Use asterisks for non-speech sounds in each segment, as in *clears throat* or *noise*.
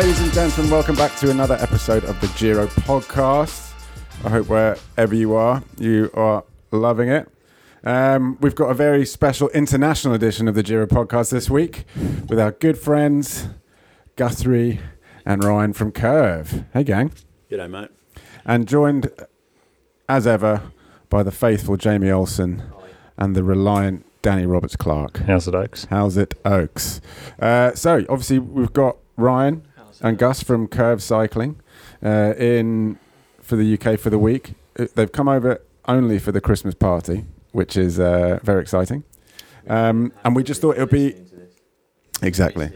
Ladies and gentlemen, welcome back to another episode of the Giro podcast. I hope wherever you are, you are loving it. Um, we've got a very special international edition of the Giro podcast this week with our good friends Guthrie and Ryan from Curve. Hey, gang. G'day, mate. And joined, as ever, by the faithful Jamie Olsen and the reliant Danny Roberts Clark. How's it, Oaks? How's it, Oaks? Uh, so, obviously, we've got Ryan and Gus from Curve Cycling uh, in for the UK for the week. Uh, They've come over only for the Christmas party, which is uh, very exciting. Um, and we just thought it would be exactly.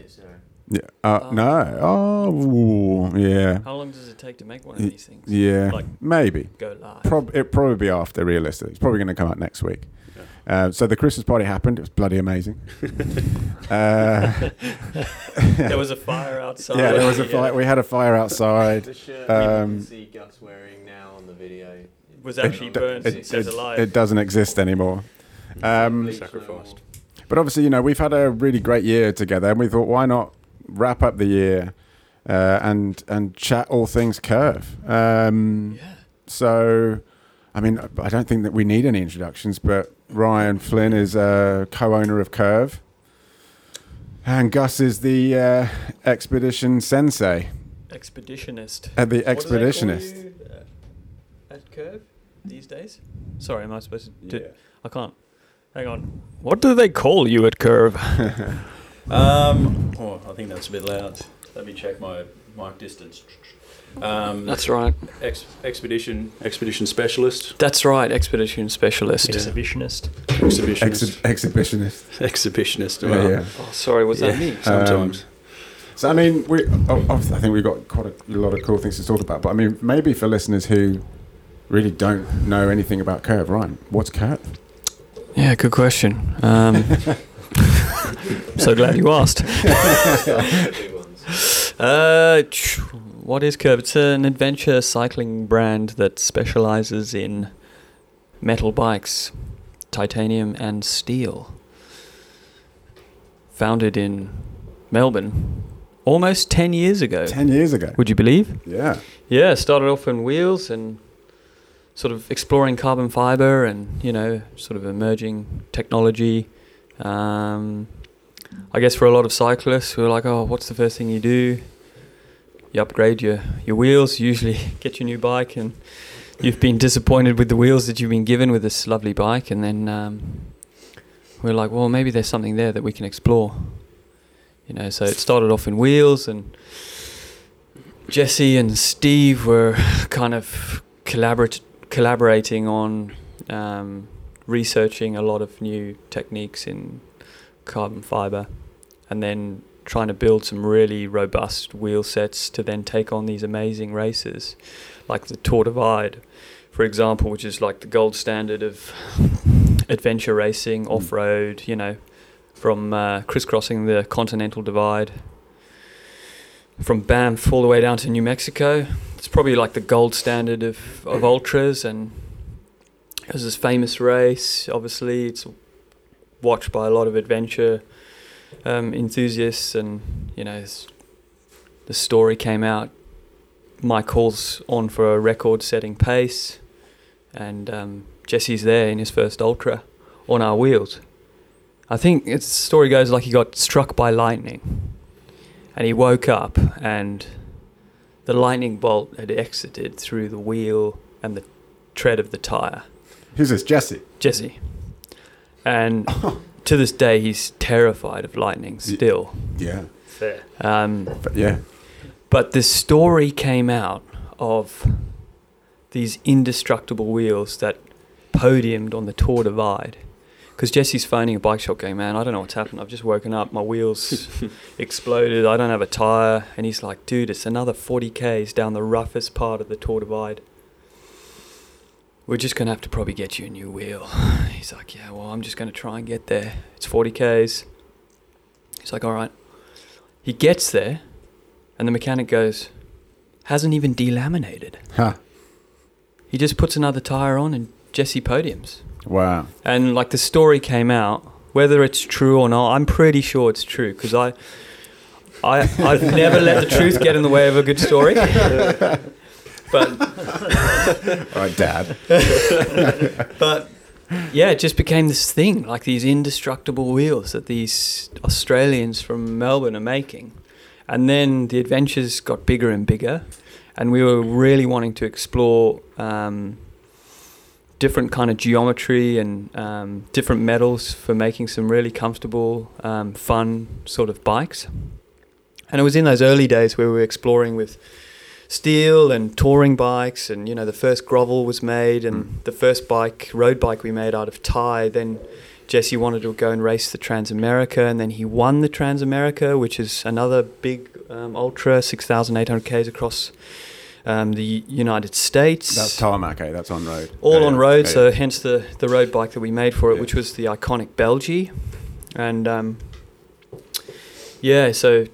Yeah. Uh, Oh. no. Oh, ooh, yeah. How long does it take to make one of these things? Yeah. Like- maybe. Go live. Prob- it probably be after realistically. It's probably going to come out next week. Uh, so the Christmas party happened. It was bloody amazing. *laughs* uh, there was a fire outside. yeah, there was a fire. We had a fire outside. The shirt Um, you can see Gus wearing now on the video. It was actually It- burnt. it, It, says alive. it doesn't exist anymore. Um, Sacrificed. But obviously, you know, we've had a really great year together, and we thought, why not wrap up the year uh, and and chat all things curve? Um, yeah. So, I mean, I don't think that we need any introductions, but Ryan Flynn is a co-owner of Curve, and Gus is the uh, expedition sensei, Expeditionist. uh, the What do they call expeditionist. you, uh, at Curve these days? Sorry, am I supposed to? Yeah. I can't. Hang on. What do they call you at Curve? *laughs* Um, oh, I think that's a bit loud. Let me check my mic distance. Um, That's right. ex- expedition expedition specialist. That's right. Expedition specialist. Exhibitionist. Exhibitionist. Exhi- exhibitionist. exhibitionist. Well, yeah. Oh, sorry. Was that yeah, me? *laughs* Sometimes. So I mean, we oh, oh, I think we've got quite a, lot of cool things to talk about. But I mean, maybe for listeners who really don't know anything about Curve, Ryan, what's Curve? Yeah. Good question. Um, *laughs* so glad you asked. *laughs* Uh, ch- what is Curve? It's an adventure cycling brand that specializes in metal bikes, titanium and steel. Founded in Melbourne almost 10 years ago. Ten years ago. Would you believe? Yeah. Yeah, started off in wheels and sort of exploring carbon fiber and, you know, sort of emerging technology. Um, I guess for a lot of cyclists who are like, oh, what's the first thing you do? You upgrade your, your wheels, usually *laughs* get your new bike, and you've been disappointed with the wheels that you've been given with this lovely bike. And then um, we're like, well, maybe there's something there that we can explore. You know, so it started off in wheels and Jesse and Steve were *laughs* kind of collaborate, collaborating on um, researching a lot of new techniques in carbon fiber and then trying to build some really robust wheel sets to then take on these amazing races like the Tour Divide, for example, which is like the gold standard of *laughs* adventure racing, off road, you know, from uh, crisscrossing the Continental Divide from Banff all the way down to New Mexico. It's probably like the gold standard of, of ultras, and was this famous race. Obviously, it's watched by a lot of adventure um, enthusiasts, and you know, the story came out. Mike Hall's on for a record-setting pace, and um, Jesse's there in his first ultra on our wheels. I think it's, the story goes like he got struck by lightning and he woke up and the lightning bolt had exited through the wheel and the tread of the tire. Who's this? Jesse. Jesse. And *laughs* to this day, he's terrified of lightning still. Yeah. Fair. Um, But yeah. but this story came out of these indestructible wheels that podiumed on the Tour Divide. Because Jesse's phoning a bike shop going, man, I don't know what's happened. I've just woken up. My wheels *laughs* exploded. I don't have a tyre. And he's like, dude, it's another 40 Ks down the roughest part of the Tour Divide. We're just going to have to probably get you a new wheel. *sighs* He's like, yeah, well, I'm just going to try and get there. It's 40 Ks. He's like, all right. He gets there, and the mechanic goes, hasn't even delaminated. Ha. He just puts another tyre on, and Jesse podiums. Wow. And like the story came out, whether it's true or not, I'm pretty sure it's true because I, I, I've never let the truth get in the way of a good story. *laughs* but All right, Dad. *laughs* but yeah, it just became this thing, like these indestructible wheels that these Australians from Melbourne are making. And then the adventures got bigger and bigger, and we were really wanting to explore um, different kind of geometry and um, different metals for making some really comfortable, um, fun sort of bikes. And it was in those early days where we were exploring with steel and touring bikes, and you know the first grovel was made, and Mm. the first bike, road bike, we made out of Ti. Then Jesse wanted to go and race the Transamerica, and then he won the Transamerica, which is another big um, ultra, six thousand eight hundred k's across um, the United States. That's tarmac, eh? That's on road. all Yeah, on road, Yeah, so hence the the road bike that we made for it, Yeah. which was the iconic Belgie, and um, yeah, so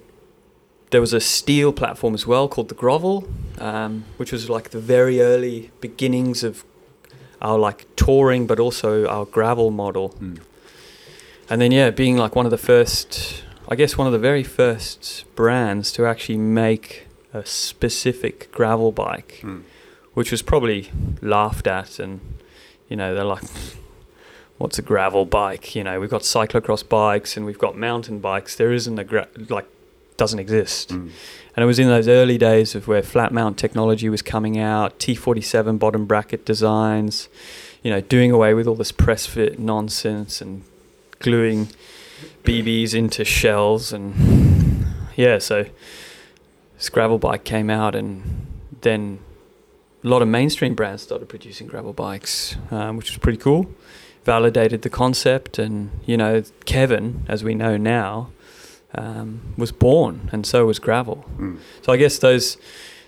there was a steel platform as well called the Grovel, um, which was like the very early beginnings of our like touring, but also our gravel model. Mm. And then yeah, being like one of the first, I guess one of the very first brands to actually make a specific gravel bike Mm. which was probably laughed at and you know they're like *laughs* what's a gravel bike you know we've got cyclocross bikes and we've got mountain bikes there isn't a gra- like doesn't exist Mm. and it was in those early days of where flat mount technology was coming out T47 bottom bracket designs you know doing away with all this press fit nonsense and gluing BBs into shells and yeah so this gravel bike came out and then a lot of mainstream brands started producing gravel bikes, um, which was pretty cool. Validated the concept, and you know, Kevin, as we know now, um, was born, and so was gravel. Mm. So I guess those,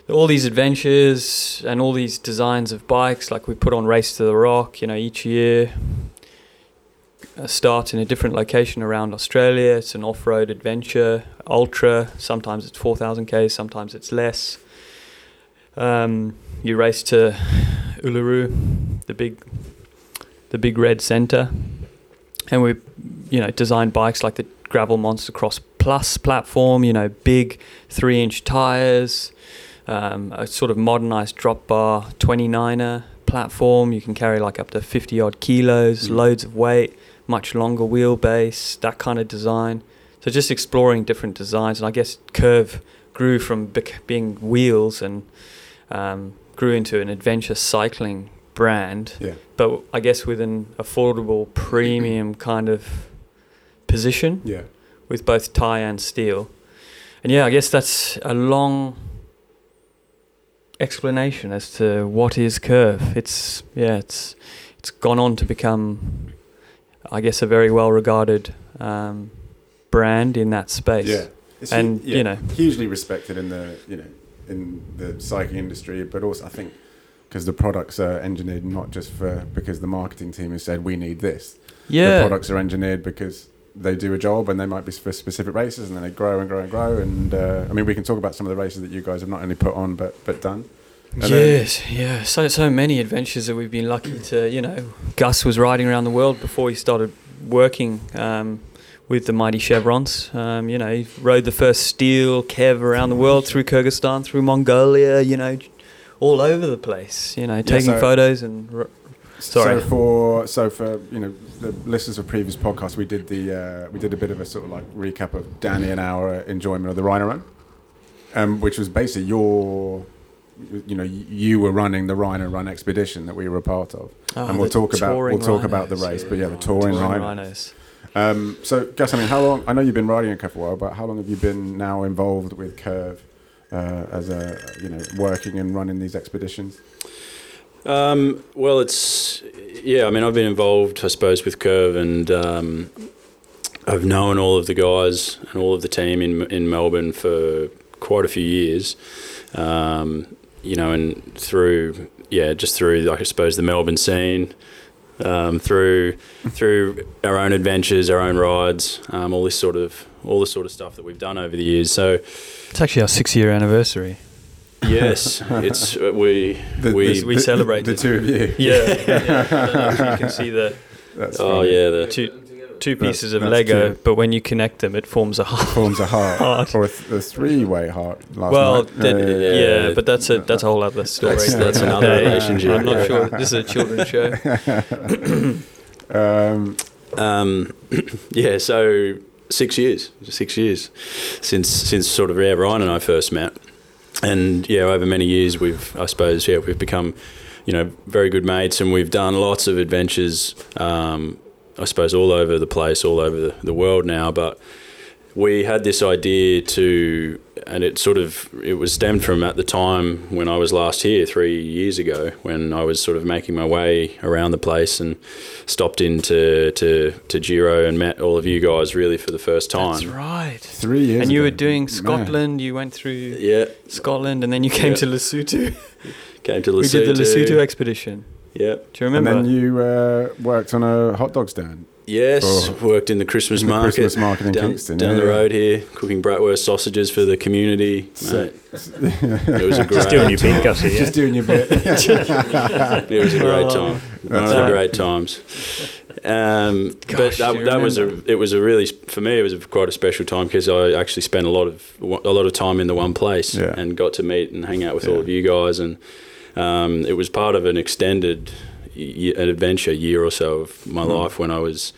all these adventures and all these designs of bikes, like we put on Race to the Rock, you know, each year. Uh, start in a different location around Australia. It's an off-road adventure, ultra. Sometimes it's 4,000 k's, sometimes it's less. Um, you race to Uluru, the big, the big red centre, and we, you know, designed bikes like the Gravel Monster Cross Plus platform. You know, big three-inch tires, um, a sort of modernised drop bar 29er platform. You can carry like up to 50 odd kilos, Mm. loads of weight, much longer wheelbase, that kind of design. So just exploring different designs, and I guess Curve grew from bec- being wheels and um, grew into an adventure cycling brand, Yeah. but I guess with an affordable premium kind of position Yeah. With both Ti and steel. And yeah, I guess that's a long explanation as to what is Curve. It's yeah, it's it's gone on to become, I guess, a very well regarded um, brand in that space. Yeah. It's And, hu- yeah, you know. hugely respected in the you know in the cycling industry, but also I think because the products are engineered not just for because the marketing team has said we need this. The Yeah, products are engineered because they do a job and they might be for specific races and then they grow and grow and grow. And uh, I mean, we can talk about some of the races that you guys have not only put on but but done. And then- Yes, yeah. So so many adventures that we've been lucky to. You know, Gus was riding around the world before he started working um, with the mighty chevrons. Um, you know, he rode the first steel Kev around the world through Kyrgyzstan, through Mongolia. You know, all over the place. You know, taking so- photos and. R- Sorry. So for so for you know the listeners of previous podcasts, we did the uh, we did a bit of a sort of like recap of Danny and our enjoyment of the Rhino Run, um, which was basically your you know you were running the Rhino Run expedition that we were a part of, Oh, and we'll talk about we'll talk about the rhinos. race, but yeah, the touring, Touring Rhino. rhinos. Um, so Gus, I mean, how long? I know you've been riding a couple of while, but how long have you been now involved with Curve uh, as a you know working and running these expeditions? Um, well, it's yeah. I mean, I've been involved, I suppose, with Curve, and um, I've known all of the guys and all of the team in in Melbourne for quite a few years. Um, you know, and through yeah, just through I suppose the Melbourne scene, um, through through our own adventures, our own rides, um, all this sort of all this sort of stuff that we've done over the years. So It's actually our six-year anniversary. Yes, it's uh, we we we celebrate the it. two of you. Yeah, yeah. I don't know if you can see the That's oh funny. yeah the two. two That's- pieces of that's Lego, cute. but when you connect them, it forms a heart. Forms a heart, *laughs* Heart. or a, th- a three-way heart. Last well, night. that- Yeah, yeah, yeah, yeah. but that's a that's a whole other story. That's- that's another Okay. relationship. I'm not sure. This is a children's *laughs* show. Um, Um, *clears throat* yeah, so six years, six years since since sort of yeah, Ryan and I first met, and yeah, over many years we've I suppose yeah we've become you know very good mates, and we've done lots of adventures. Um, I suppose all over the place, all over the, the world now, but we had this idea to, and it sort of it was stemmed from at the time when I was last here three years ago, when I was sort of making my way around the place and stopped into to to Giro and met all of you guys really for the first time. That's right. three years. And you ago. were doing Man. Scotland. You went through Yeah, Scotland, and then you came Yeah. to Lesotho. came to Lesotho. We did the Lesotho expedition. Yeah. Do you remember? And then you uh, worked on a hot dog stand. Yes, Oh. worked in the Christmas In the market. Christmas market in down, Kingston, down yeah, the road here, cooking bratwurst sausages for the community. So- it *laughs* was a great, Just doing your bit, Gussie, yeah? Just doing your bit. *laughs* it was a great Oh. time. One of the great times. Um, but that, that was a it was a really for me it was a, quite a special time because I actually spent a lot of a lot of time in the one place Yeah. and got to meet and hang out with all of you guys and um, it was part of an extended y- an adventure year or so of my Mm. life when I was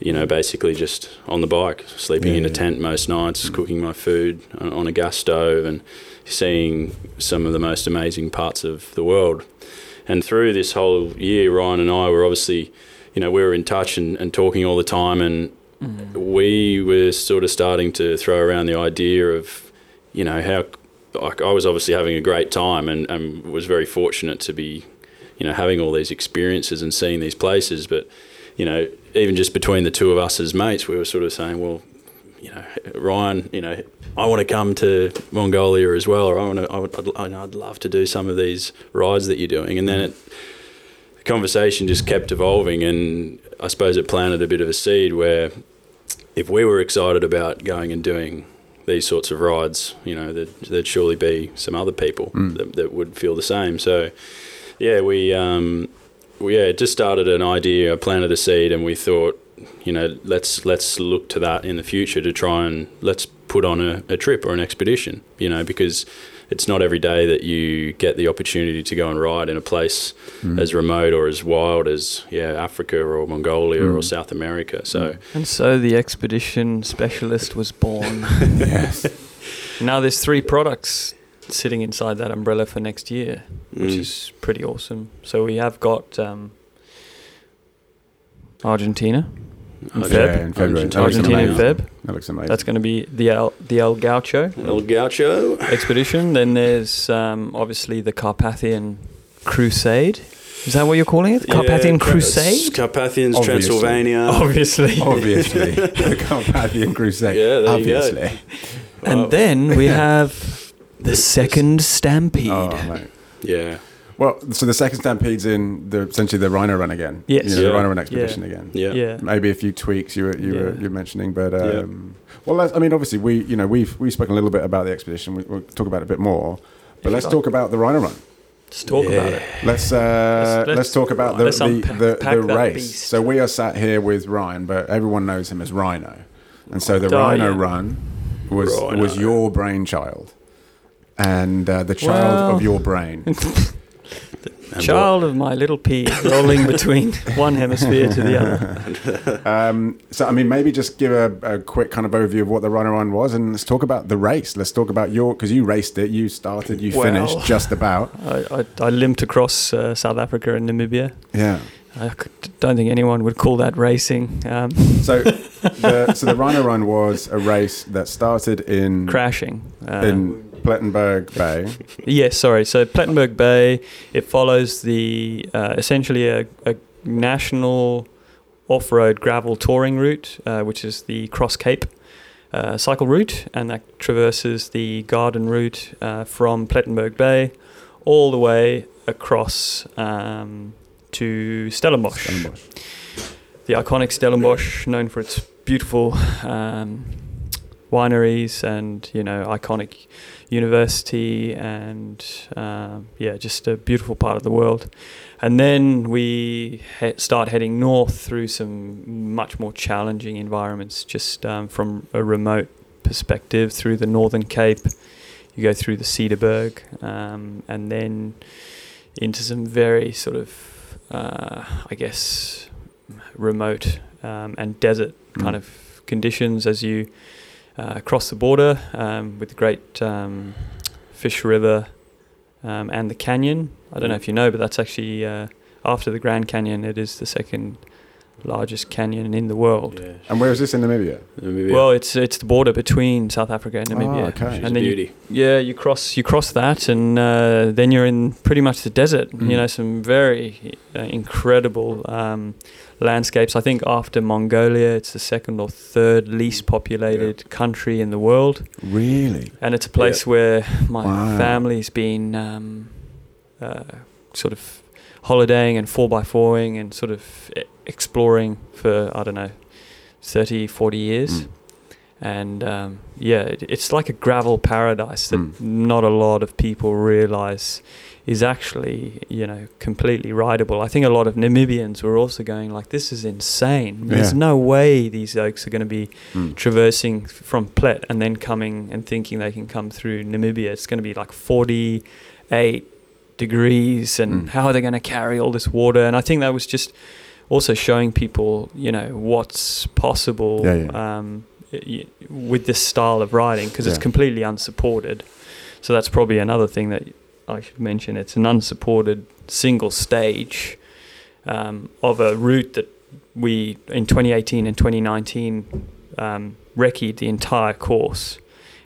you know basically just on the bike sleeping Yeah, in a yeah. tent most nights Mm. cooking my food on, on a gas stove and seeing some of the most amazing parts of the world and through this whole year, Ryan and I were obviously, you know, we were in touch and, and talking all the time, and Mm. we were sort of starting to throw around the idea of, you know, how like I was obviously having a great time and, and was very fortunate to be, you know, having all these experiences and seeing these places. But, you know, even just between the two of us as mates, we were sort of saying, well, you know, Ryan, you know, I want to come to Mongolia as well, or I want to, I would, I'd, I'd love to do some of these rides that you're doing. And then it, the conversation just kept evolving, and I suppose it planted a bit of a seed where if we were excited about going and doing these sorts of rides, you know, there'd, there'd surely be some other people Mm. that, that would feel the same. So, yeah, we, um, we yeah, it just started an idea, planted a seed, and we thought, you know, let's let's look to that in the future to try and let's put on a, a trip or an expedition, you know, because it's not every day that you get the opportunity to go and ride in a place Mm. as remote or as wild as yeah Africa or Mongolia or Mm. South America. So And so the expedition specialist was born. *laughs* yes. now there's three products sitting inside that umbrella for next year, which mm, is pretty awesome. So we have got um, Argentina, in Argent- Feb. Yeah, in February. That looks Argentina in amazing. Feb. That looks amazing. That's going to be the El, the El Gaucho El Gaucho. expedition. then there's um, obviously the Carpathian Crusade. Is that what you're calling it? Carpathian Yeah, Car- Crusade? Carpathians, Obviously. Transylvania. Obviously. *laughs* Obviously, the Carpathian Crusade. Yeah, there you go. Obviously. And Wow. then we *laughs* have the second Stampede. Oh, mate. Yeah. Well, so the second stampede's in the essentially the Rhino Run again. Yes. You know, Yeah. the Rhino Run expedition again. Yeah. yeah. Maybe a few tweaks you were you were Yeah. you're mentioning, but um, well, let's, I mean, obviously we you know we've we've spoken a little bit about the expedition. We, we'll talk about it a bit more, but If let's you talk about the Rhino Run. Let's talk Yeah. about it. Let's uh, let's, Let's- let's- talk about the let's the, unpack- the, pack the that race. beast. So we are sat here with Ryan, but everyone knows him as Rhino, and so the Oh, Rhino yeah. Run was Rhino. was your brainchild, and uh, the child Well- of your brain. *laughs* And Child of my little pea *laughs* rolling between one hemisphere to the other. *laughs* Um, so, I mean, maybe just give a, a quick kind of overview of what the Rhino Run was, and let's talk about the race. Let's talk about your because you raced it, you started, you Well. finished just about. I, I, I limped across uh, South Africa and Namibia. Yeah. I don't think anyone would call that racing. Um, So, the, so the Rhino Run was a race that started in crashing. Uh, in Plettenberg Bay. *laughs* Yes, sorry. So Plettenberg Bay, it follows the uh, essentially a, a national off-road gravel touring route, uh, which is the Cross Cape uh, cycle route, and that traverses the garden route uh, from Plettenberg Bay all the way across um, to Stellenbosch. Stellenbosch. The iconic Stellenbosch, known for its beautiful um, wineries and you know iconic university and um, yeah, just a beautiful part of the world. And then we he- start heading north through some much more challenging environments, just um, from a remote perspective through the Northern Cape. You go through the Cederberg, um, and then into some very sort of, uh, I guess, remote um, and desert kind Mm. of conditions as you uh, cross the border um, with the great um, Fish River um, and the canyon. I don't know if you know, but that's actually uh, after the Grand Canyon. It is the second largest canyon in the world. Yeah. And where is this in Namibia? Namibia. Well, it's it's the border between South Africa and Namibia. Oh, okay. And a then you, yeah, you cross you cross that, and uh, then you're in pretty much the desert. Mm. You know, some very uh, incredible um, landscapes. I think after Mongolia, it's the second or third least populated country in the world, Really? and it's a place where my Wow. family's been um, uh, sort of holidaying and four by fouring and sort of exploring for I don't know 30, 40 years Mm. and um, yeah, it, it's like a gravel paradise that Mm. not a lot of people realize is actually you know completely rideable. I think a lot of Namibians were also going like, "This is insane. There's Yeah. no way these oaks are going to be Mm. traversing from Plet and then coming and thinking they can come through Namibia. It's going to be like 48 degrees, and Mm. how are they going to carry all this water? And I think that was just also showing people, you know, what's possible Yeah, yeah. Um, with this style of riding because it's completely unsupported. So that's probably another thing that I should mention. It's an unsupported single stage um, of a route that we in 2018 and 2019 um, recceed the entire course.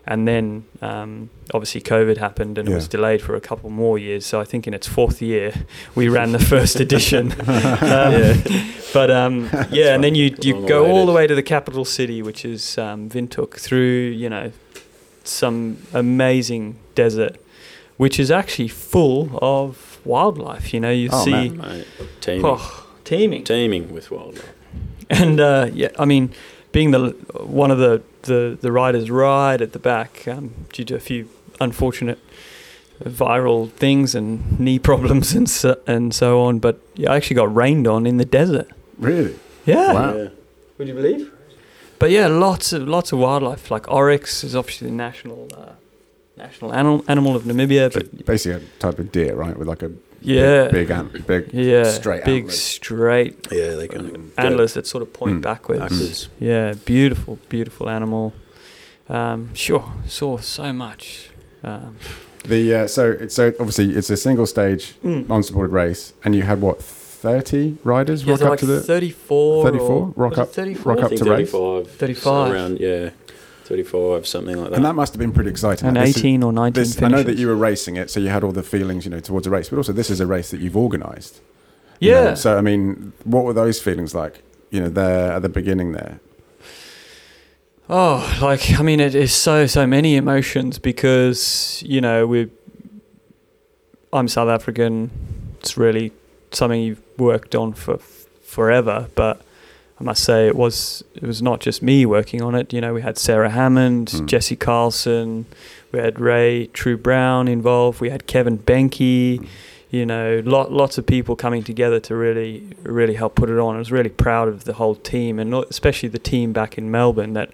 And then um, obviously COVID happened and it was delayed for a couple more years. So I think in its fourth year, we ran the first edition. *laughs* Um, But um, yeah, and then you, you Long go all the way to the capital city, which is um, Windhoek, through, you know, some amazing desert, which is actually full of wildlife. You know, you Oh, see man. Mate, teeming, oh, teeming. teeming with wildlife. And uh, yeah, I mean, being the one of the the, the riders right at the back um, due to a few unfortunate viral things and knee *laughs* problems and so, and so on. But yeah, I actually got rained on in the desert. Really? Yeah, Wow. Yeah. would you believe? But yeah, lots of lots of wildlife. Like oryx is obviously the national uh, national animal animal of Namibia. But Basically a type of deer, right? With like a yeah, big, big, ant, big yeah, straight big antlers. straight Yeah, they kind of antlers that sort of point Mm. backwards. backwards. Yeah, beautiful, beautiful animal. Um, sure, saw so much. Um, The uh, so it's so obviously it's a single stage mm. unsupported race, and you had what thirty riders yeah, rock up like to the 34. 34? Rock up- 34? rock up think to race? 35. 35. Around, yeah, 35, something like that. and that must have been pretty exciting. And Like, this is- 18 or 19 this, I know that you were racing it, so you had all the feelings, you know, towards a race. But also, this is a race that you've organised. you Yeah. know. So I mean, what were those feelings like? You know, there at the beginning there. Oh, like I mean, it is so so many emotions because you know we. I'm South African. It's really something you've worked on for forever, but I must say it was it was not just me working on it. You know, we had Sarah Hammond, Mm. Jesse Carlsson, we had Ray True Brown involved. We had Kevin Benke. Mm. You know, lot, lots of people coming together to really really help put it on. I was really proud of the whole team, and especially the team back in Melbourne that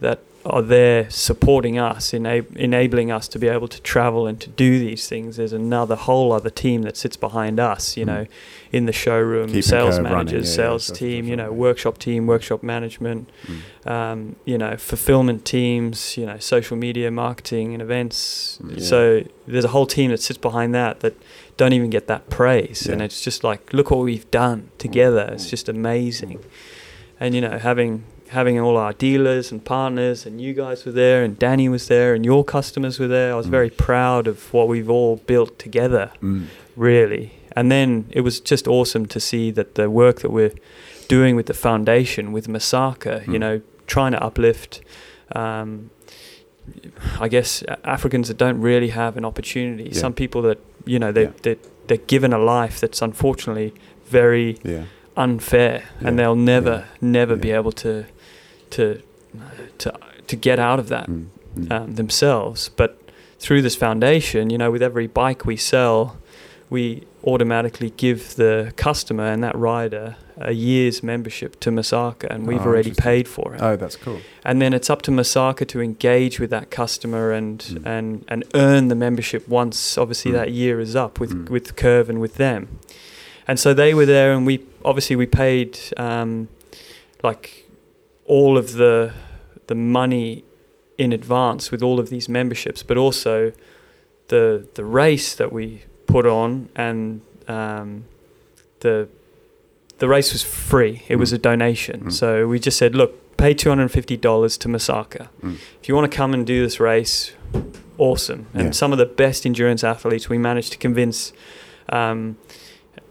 that are there supporting us, enab- enabling us to be able to travel and to do these things. There's another whole other team that sits behind us, you Mm. know, in the showroom, Keeping sales managers, yeah, yeah, sales stuff, team, you know, workshop team, workshop management, Mm. um, you know, fulfillment teams, you know, social media marketing and events. Mm. Yeah. So there's a whole team that sits behind that that don't even get that praise, and it's just like, look what we've done together. Mm. It's just amazing, and you know, having having all our dealers and partners, and you guys were there, and Danny was there, and your customers were there. I was Mm. very proud of what we've all built together Mm. really. And then it was just awesome to see that the work that we're doing with the foundation, with Masaka, you Mm. know, trying to uplift, um, I guess, Africans that don't really have an opportunity. Yeah. Some people that, you know, they, Yeah. they, they're given a life that's unfortunately very Yeah. unfair and they'll never, never be able to, to, to, to get out of that Mm, mm. um, themselves. But through this foundation, you know, with every bike we sell, we automatically give the customer and that rider a year's membership to Masaka, and we've Oh, already paid for it. oh, that's cool. and then it's up to Masaka to engage with that customer and Mm. and and earn the membership once obviously Mm. that year is up with Mm. with Curve and with them. And so they were there, and we obviously we paid um, like all of the the money in advance with all of these memberships, but also the the race that we put on and um, the the race was free. It was Mm. a donation. Mm. So we just said, look, pay two hundred and fifty dollars to Masaka. Mm. If you want to come and do this race, awesome. And Yeah. some of the best endurance athletes we managed to convince um,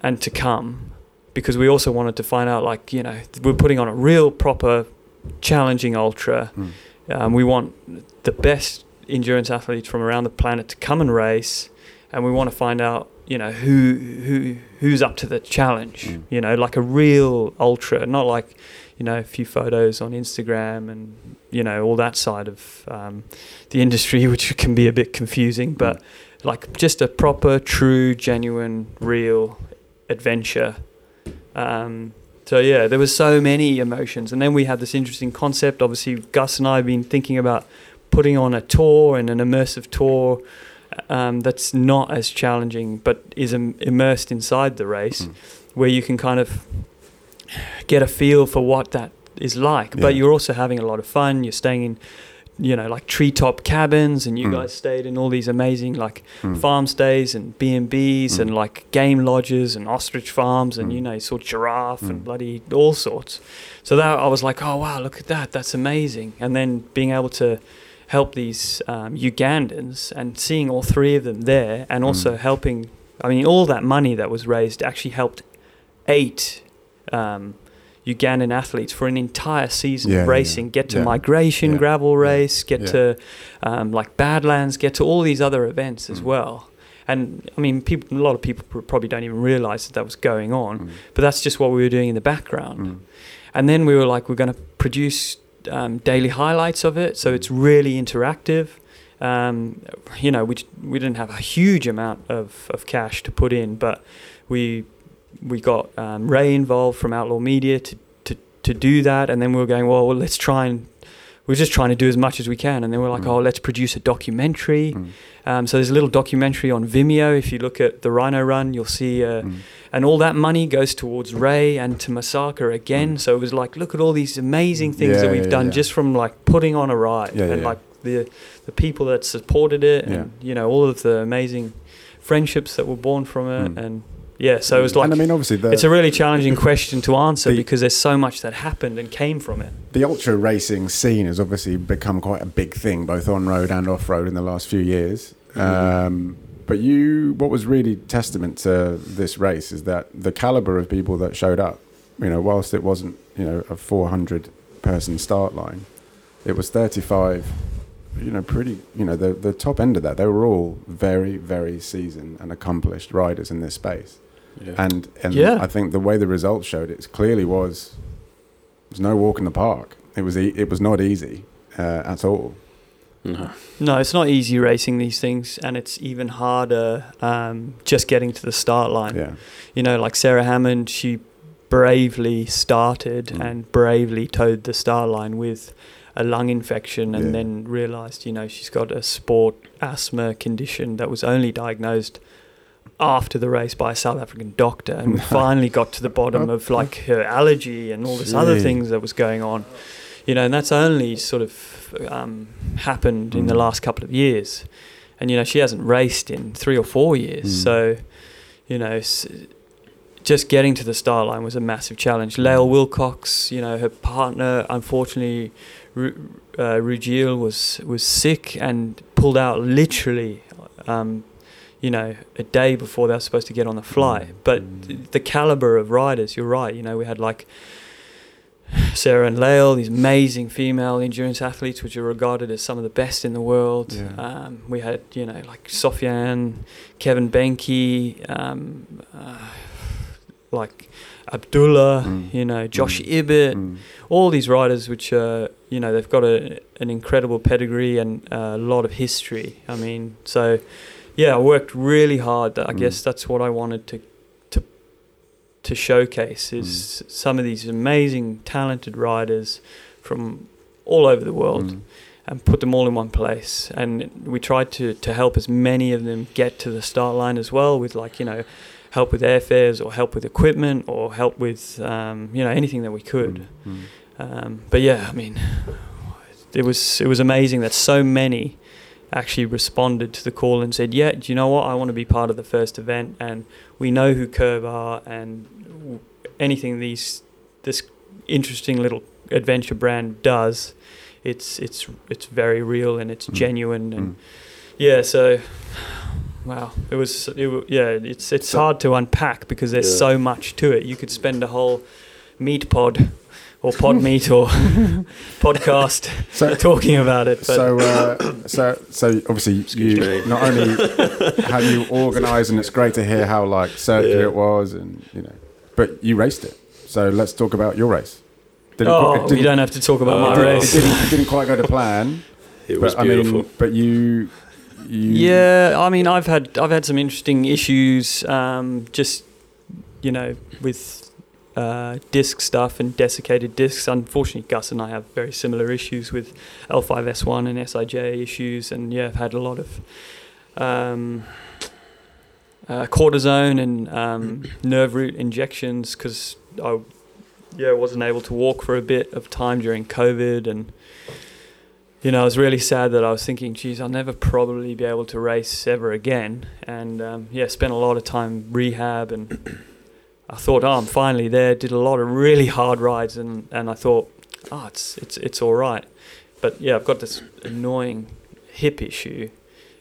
and to come because we also wanted to find out, like you know, we're putting on a real proper challenging ultra. Mm. Um, we want the best endurance athletes from around the planet to come and race, and we want to find out, you know, who who who's up to the challenge. Mm. You know, like a real ultra, not like you know a few photos on Instagram and you know all that side of um, the industry, *laughs* which can be a bit confusing, but like just a proper, true, genuine, real adventure. Um, so yeah, there were so many emotions, and then we had this interesting concept. Obviously, Gus and I have been thinking about putting on a tour and an immersive tour um, that's not as challenging, but is Im- immersed inside the race, Mm. where you can kind of get a feel for what that is like. But you're also having a lot of fun. You're staying in, you know, like treetop cabins, and you Mm. guys stayed in all these amazing like Mm. farm stays and B and B's Mm. and like game lodges and ostrich farms and you know you saw giraffe and bloody all sorts. So that I was like, oh wow, look at that, that's amazing. And then being able to help these um, Ugandans and seeing all three of them there and also Mm. helping. I mean, all that money that was raised actually helped eight. Um, Ugandan athletes for an entire season Yeah, of yeah, racing, get to yeah. migration Yeah. gravel race, get Yeah. to um, like Badlands, get to all these other events as Mm. well. And I mean, people, a lot of people probably don't even realize that that was going on, Mm. but that's just what we were doing in the background. Mm. And then we were like, we're going to produce um, daily highlights of it, so it's really interactive. Um, you know, we we didn't have a huge amount of, of cash to put in, but we we got um, Ray involved from Outlaw Media to, to to do that, and then we were going, well, well, let's try and we're just trying to do as much as we can, and then we're like, Mm. oh, let's produce a documentary. Mm. Um, so there's a little documentary on Vimeo. If you look at the Rhino Run, you'll see, uh, Mm. and all that money goes towards Ray and to Masaka again. Mm. So it was like, look at all these amazing things Yeah, that we've yeah, done yeah. just from like putting on a ride and like the the people that supported it, and you know all of the amazing friendships that were born from it, Mm. and yeah. So it was like and I mean, obviously, the, it's a really challenging question to answer The- because there's so much that happened and came from it. the ultra racing scene has obviously become quite a big thing, both on road and off road, in the last few years. Um, but you, what was really testament to this race is that the caliber of people that showed up. You know, whilst it wasn't you know a 400 person start line, it was 35. You know, pretty. You know, the the top end of that, they were all very, very seasoned and accomplished riders in this space. Yeah. And and Yeah. I think the way the results showed it clearly was it was no walk in the park. It was e- it was not easy uh, at all. no. No, it's not easy racing these things, and it's even harder um, just getting to the start line. Yeah, You know, like Sarah Hammond, she bravely started Mm. and bravely toed the start line with a lung infection, and Yeah. then realised, you know, she's got a sport asthma condition that was only diagnosed after the race by a South African doctor, and we *laughs* finally got to the bottom of like her allergy and all this other things that was going on. You know, and that's only sort of um, happened in the Mm. last couple of years. And you know, she hasn't raced in three or four years, Mm. so you know, s- just getting to the start line was a massive challenge. Lael Wilcox, you know, her partner, unfortunately, uh, Rugiel was was sick and pulled out literally, um, you know, a day before they were supposed to get on the flight. But th- the caliber of riders, you're right. You know, we had like Sarah and Lael, these amazing female endurance athletes, which are regarded as some of the best in the world. Yeah. Um, we had, you know, like Sofiane, Kevin Benke, um, uh, like Abdullah, Mm. you know, Josh Mm. Ibbett, Mm. all these riders which are you know they've got a, an incredible pedigree and a lot of history i mean so yeah i worked really hard i Mm. guess that's what i wanted to to to showcase is some of these amazing talented riders from all over the world Mm. and put them all in one place and we tried to to help as many of them get to the start line as well with like you know help with airfares or help with equipment or help with um, you know anything that we could Mm. um, but yeah, I mean, it was it was amazing that so many actually responded to the call and said, "Yeah, do you know what? I want to be part of the first event, and we know who Curve are, and anything these this interesting little adventure brand does, it's it's it's very real and it's Mm. genuine, and Mm. yeah, so." Wow, it was it, yeah. It's it's So- hard to unpack because there's Yeah. so much to it. You could spend a whole meat pod or pod meet or *laughs* podcast So, talking about it. But so, uh, so, so obviously, Excuse you me. not only have you organised, and it's great to hear how like circular Yeah. it was, and you know, but you raced it. So let's talk about your race. Didn't oh, qu- it you don't have to talk about Oh, my it, race. It didn't, it didn't quite go to plan. *laughs* It was but, beautiful. I mean, but you, you, Yeah, I mean, I've had I've had some interesting issues. Um, just you know, with uh, disc stuff and desiccated discs. Unfortunately, Gus and I have very similar issues with L5S1 and SIJ issues, and yeah, I've had a lot of um, uh, cortisone and um, *clears throat* nerve root injections because I yeah wasn't able to walk for a bit of time during COVID and you know, I was really sad that I was thinking, geez, I'll never probably be able to race ever again. And um, yeah, spent a lot of time rehab, and *clears throat* I thought, oh, I'm finally there. Did a lot of really hard rides, and, and I thought, oh, it's it's it's all right. But yeah, I've got this annoying hip issue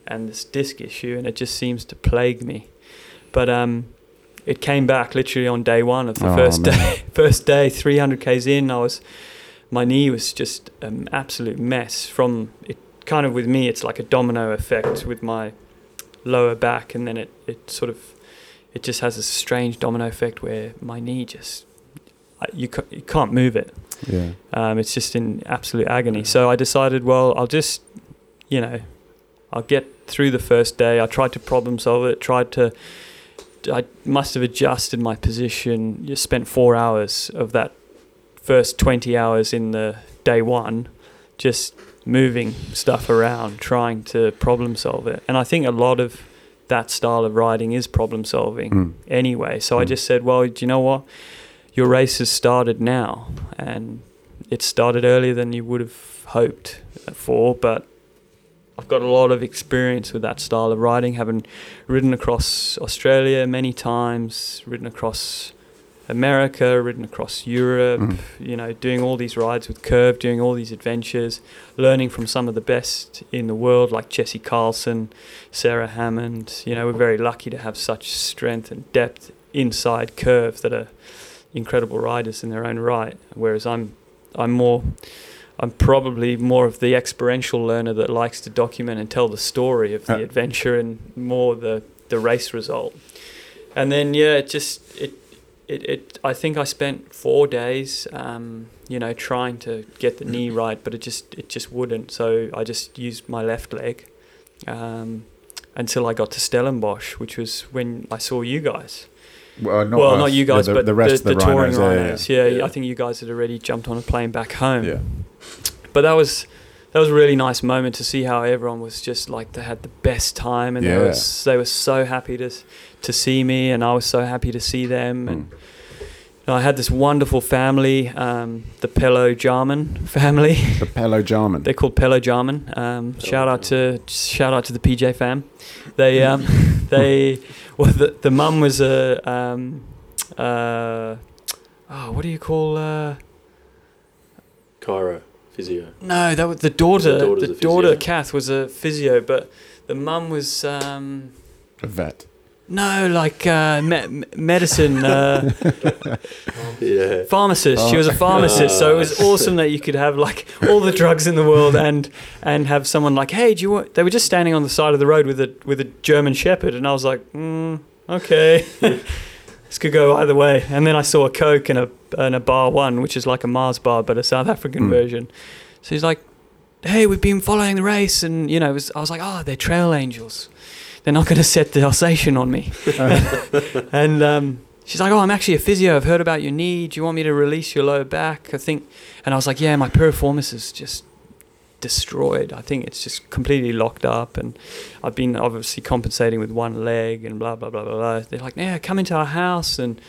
and this disc issue, and it just seems to plague me. But um, it came back literally on day one of the Oh, first man. day. *laughs* First day, 300 k's in, I was my knee was just an absolute mess from it kind of with me it's like a domino effect with my lower back and then it, it sort of it just has a strange domino effect where my knee just you, you can't move it. Yeah, um, it's just in absolute agony. So i decided well i'll just you know i'll get through the first day. I tried to problem solve it tried to i must have adjusted my position. Just spent four hours of that first 20 hours in the day one just moving stuff around trying to problem solve it. And i think a lot of that style of riding is problem solving Mm. anyway. So I Mm. just said, well, do you know what? Your race has started now, and it started earlier than you would have hoped for, but I've got a lot of experience with that style of riding, having ridden across Australia many times, ridden across America, ridden across Europe, Mm. you know, doing all these rides with Curve, doing all these adventures, learning from some of the best in the world, like Jesse Carlsson, Sarah Hammond. You know, we're very lucky to have such strength and depth inside Curve that are incredible riders in their own right. Whereas I'm, I'm more, I'm probably more of the experiential learner that likes to document and tell the story of the Uh. adventure and more the the race result. And then yeah, it just it it, it I think I spent four days, um, you know, trying to get the knee right, but it just it just wouldn't. So I just used my left leg um, until I got to Stellenbosch, which was when I saw you guys. Well, not, well, us, not you guys, the, but the rest the, of the, touring rhinos. yeah, rhinos. Yeah, Yeah. I think you guys had already jumped on a plane back home. Yeah, yeah. But that was that was a really nice moment to see how everyone was just like they had the best time and they Yeah. was they were so happy to to see me and I was so happy to see them and Mm. I had this wonderful family, um, the Pello Jarman family. The Pello Jarman. They're called Pello Jarman. Um, shout out to shout out to the PJ fam. They um, *laughs* they well the the mum was a um, uh, oh what do you call uh, chiro physio. no that was the daughter The the daughter physio. Kath was a physio but the mum was um, a vet. no like uh, me- me- medicine uh, *laughs* Yeah. pharmacist. She was a pharmacist, so it was awesome that you could have like all the drugs in the world and and have someone like, hey, do you want? They were just standing on the side of the road with a with a German Shepherd, and I was like, mm, okay. *laughs* this could go either way. And then I saw a Coke and a and a bar one, which is like a Mars bar but a South African Mm. version. So he's like, "Hey, we've been following the race," and you know, it was, I was like, "Oh, they're trail angels. They're not going to set the Alsatian on me." *laughs* and um, she's like, "Oh, I'm actually a physio. I've heard about your knee. Do you want me to release your lower back?" I think, and I was like, "Yeah, my piriformis is just." Destroyed i think it's just completely locked up and i've been obviously compensating with one leg and blah blah blah blah blah they're like yeah come into our house and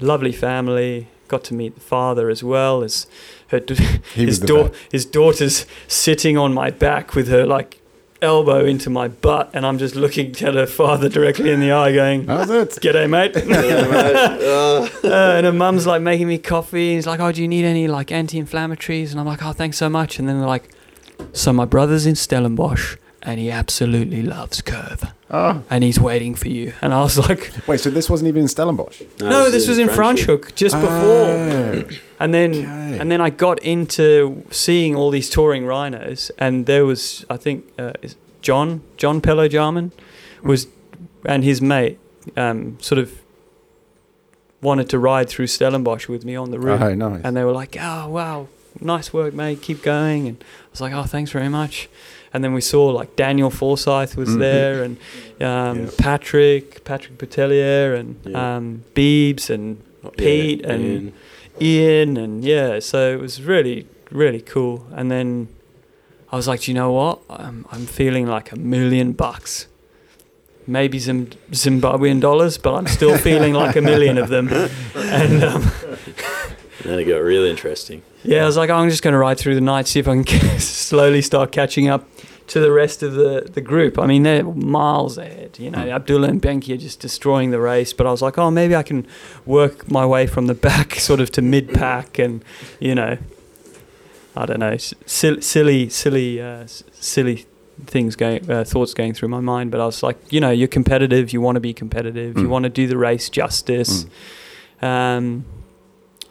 lovely family got to meet the father as well as her d- He *laughs* was his the dau- best. his daughter's sitting on my back with her like elbow into my butt and i'm just looking *laughs* at her father directly in the *gasps* eye going How's it? g'day mate *laughs* Yeah, mate. Uh, uh, and her mum's like making me coffee. and He's like, "Oh, do you need any like anti-inflammatories?" And I'm like, "Oh, thanks so much." And then they're like, "So my brother's in Stellenbosch, and he absolutely loves Curve, Oh, and he's waiting for you." And I was like, *laughs* wait. So this wasn't even in Stellenbosch. "No, this was in Franschhoek just before." Oh, And then okay. and then I got into seeing all these touring rhinos, and there was I think uh, John John Pello Jarman was and his mate um, sort of wanted to ride through Stellenbosch with me on the route. Oh, nice. and they were like, "Oh wow, nice work, mate. Keep going." And I was like, "Oh, thanks very much." And then we saw like Daniel Forsyth was Mhm. there, and um, Yeah. Patrick, Patrick Patelier, and Yeah. um, Beebs, and yeah, Pete and- Ian. Ian, and yeah. So it was really, really cool. And then I was like, "Do you know what? I'm, I'm feeling like a million bucks." Maybe some Zimbabwean dollars, but I'm still feeling like a million of them. *laughs* And um, And then it got really interesting. Yeah, I was like, oh, I'm just going to ride through the night, see if I can *laughs* slowly start catching up to the rest of the, the group. I mean, they're miles ahead. You know, Abdullah and Benki are just destroying the race. But I was like, oh, maybe I can work my way from the back *laughs* sort of to mid pack and, you know, I don't know, silly, silly, silly, uh, silly things going, uh, thoughts going through my mind. But I was like, you know, you're competitive. You want to be competitive. You Mm. want to do the race justice. Um,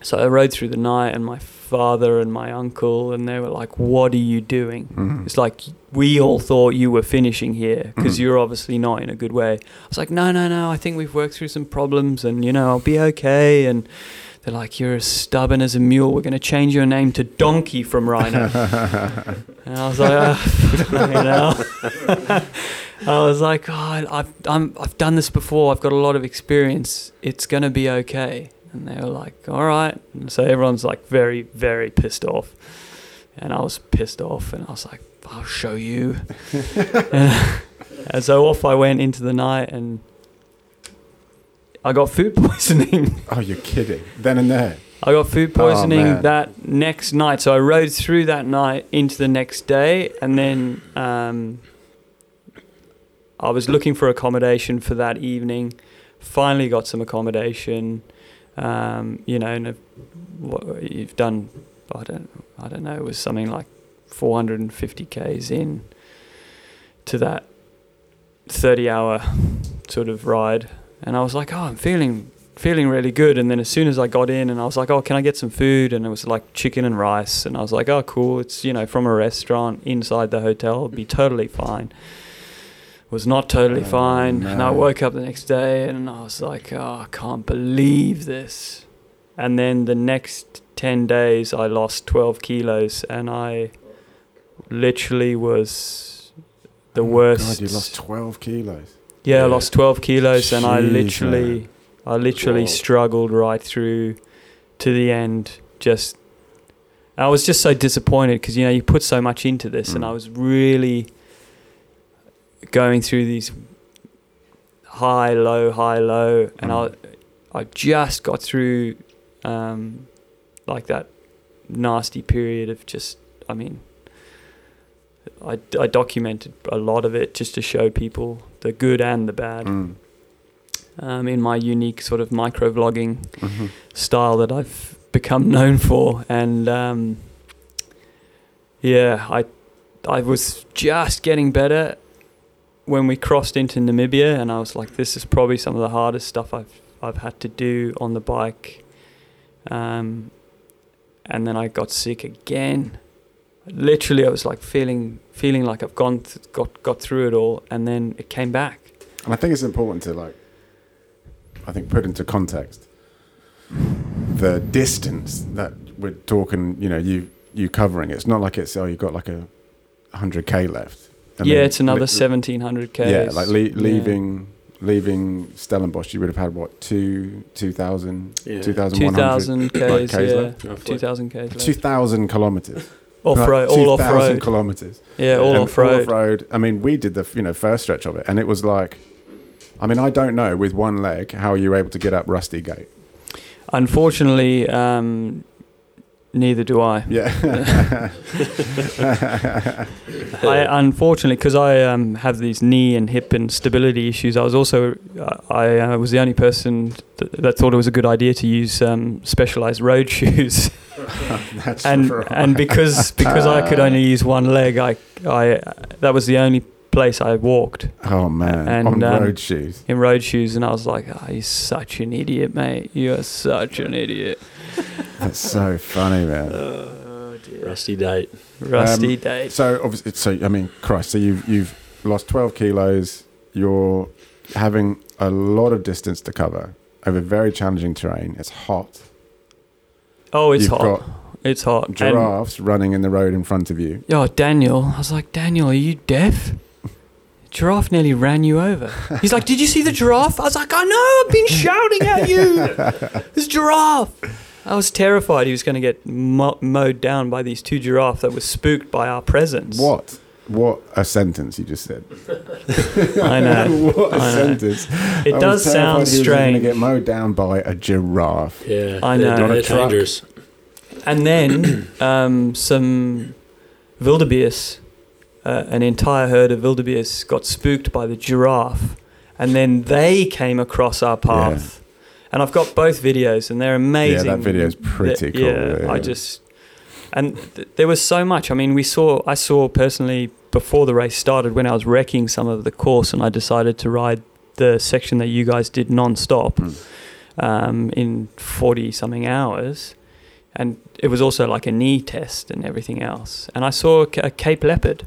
so I rode through the night, and my father and my uncle, and they were like, "What are you doing?" Mhm. It's like we all thought you were finishing here because Mhm. you're obviously not in a good way. I was like, "No, no, no. I think we've worked through some problems, and you know, I'll be okay." And they're like, "You're as stubborn as a mule. We're going to change your name to Donkey from Rhino." *laughs* and I was like, oh, you know. *laughs* I was like, oh, I've I'm, I've done this before. I've got a lot of experience. It's going to be okay. And they were like, all right. And so everyone's like very, very pissed off. And I was pissed off. And I was like, I'll show you. and, *laughs* and so off I went into the night and I got food *laughs* poisoning. oh, you're kidding. Then and there. I got food Oh, poisoning man. that next night. So I rode through that night into the next day, and then um, I was looking for accommodation for that evening. Finally, got some accommodation. Um, you know, and what you've done, I don't, I don't know. It was something like 450 k's in to that 30-hour sort of ride, and I was like, oh, I'm feeling feeling really good. And then as soon as I got in and I was like, oh, can I get some food? And it was like chicken and rice. And I was like, oh, cool. It's, you know, from a restaurant inside the hotel. It'll be totally fine. Was not totally Oh, fine. And I woke up the next day and I was like, oh, I can't believe this. And then the next 10 days, I lost 12 kilos and I literally was the Oh worst. God, you lost 12 kilos. Yeah, I lost 12 kilos and I literally, man. I literally Wow. struggled right through to the end. Just, I was just so disappointed because, you know, you put so much into this and Mm. I was really going through these high, low, high, low. And Mm. I, I just got through um, like that nasty period of just, I mean, I, I documented a lot of it just to show people the good and the bad Mm. um, in my unique sort of micro vlogging Mhm. style that I've become known for. And um, yeah, I I was just getting better when we crossed into Namibia, and I was like, this is probably some of the hardest stuff I've I've had to do on the bike. Um, and then I got sick again. Literally, I was like feeling feeling like I've gone th- got got through it all, and then it came back. And I think it's important to like I think, put into context the distance that we're talking. You know, you you covering. It's not like it's oh, you've got like a hundred k left. I yeah, mean, it's another 1700 k. Yeah, like le- leaving leaving Stellenbosch, you would have had what two two thousand Yeah. two thousand one hundred 2000 k's, like, Ks yeah, left? 2000 k's. two thousand kilometers. Off road, Like, all off 2,000 road. kilometers. Yeah, all off road. off-road. I mean, we did the you know first stretch of it, and it was like, I mean, I don't know with one leg how you were able to get up Rusty Gate. Unfortunately, um, neither do I. Yeah. *laughs* I unfortunately, because I um, have these knee and hip and stability issues, I was also I uh, was the only person th- that thought it was a good idea to use um, specialized road *laughs* shoes, *laughs* That's and and because because I could only use one leg, I I that was the only place I walked oh man, and, on um, road shoes. in road shoes, and I was like, oh, "You're such an idiot, mate! You're such an idiot." *laughs* That's so funny, man. Oh dear. Rusty date. Rusty Um, day. So obviously, so I mean, Christ. So you've you've lost twelve kilos. You're having a lot of distance to cover over very challenging terrain. It's hot. Oh, it's you've hot. got It's hot. And- giraffes running in the road in front of you. Yo, Daniel. I was like, Daniel, are you deaf? Giraffe nearly ran you over. He's like, Did you see the giraffe? I was like, I know, I've been shouting at you. *laughs* This giraffe. I was terrified he was going to get mo- mowed down by these two giraffes that were spooked by our presence. What? What a sentence you just said. *laughs* I know. *laughs* what a I know. sentence. It I does was terrified sound he was going to strange. get mowed down by a giraffe. Yeah. I they're- know. Not a They're truck. dangerous. And then *clears throat* um, some wildebeest, uh, an entire herd of wildebeest, got spooked by the giraffe, and then they came across our path. And I've got both videos, and they're amazing. Yeah, that video's pretty Th- cool, Yeah, yeah. I just and th- there was so much. I mean, we saw. I saw personally before the race started when I was wrecking some of the course, and I decided to ride the section that you guys did non-stop Mm. um, in forty something hours, and it was also like a knee test and everything else. And I saw a, a Cape Leopard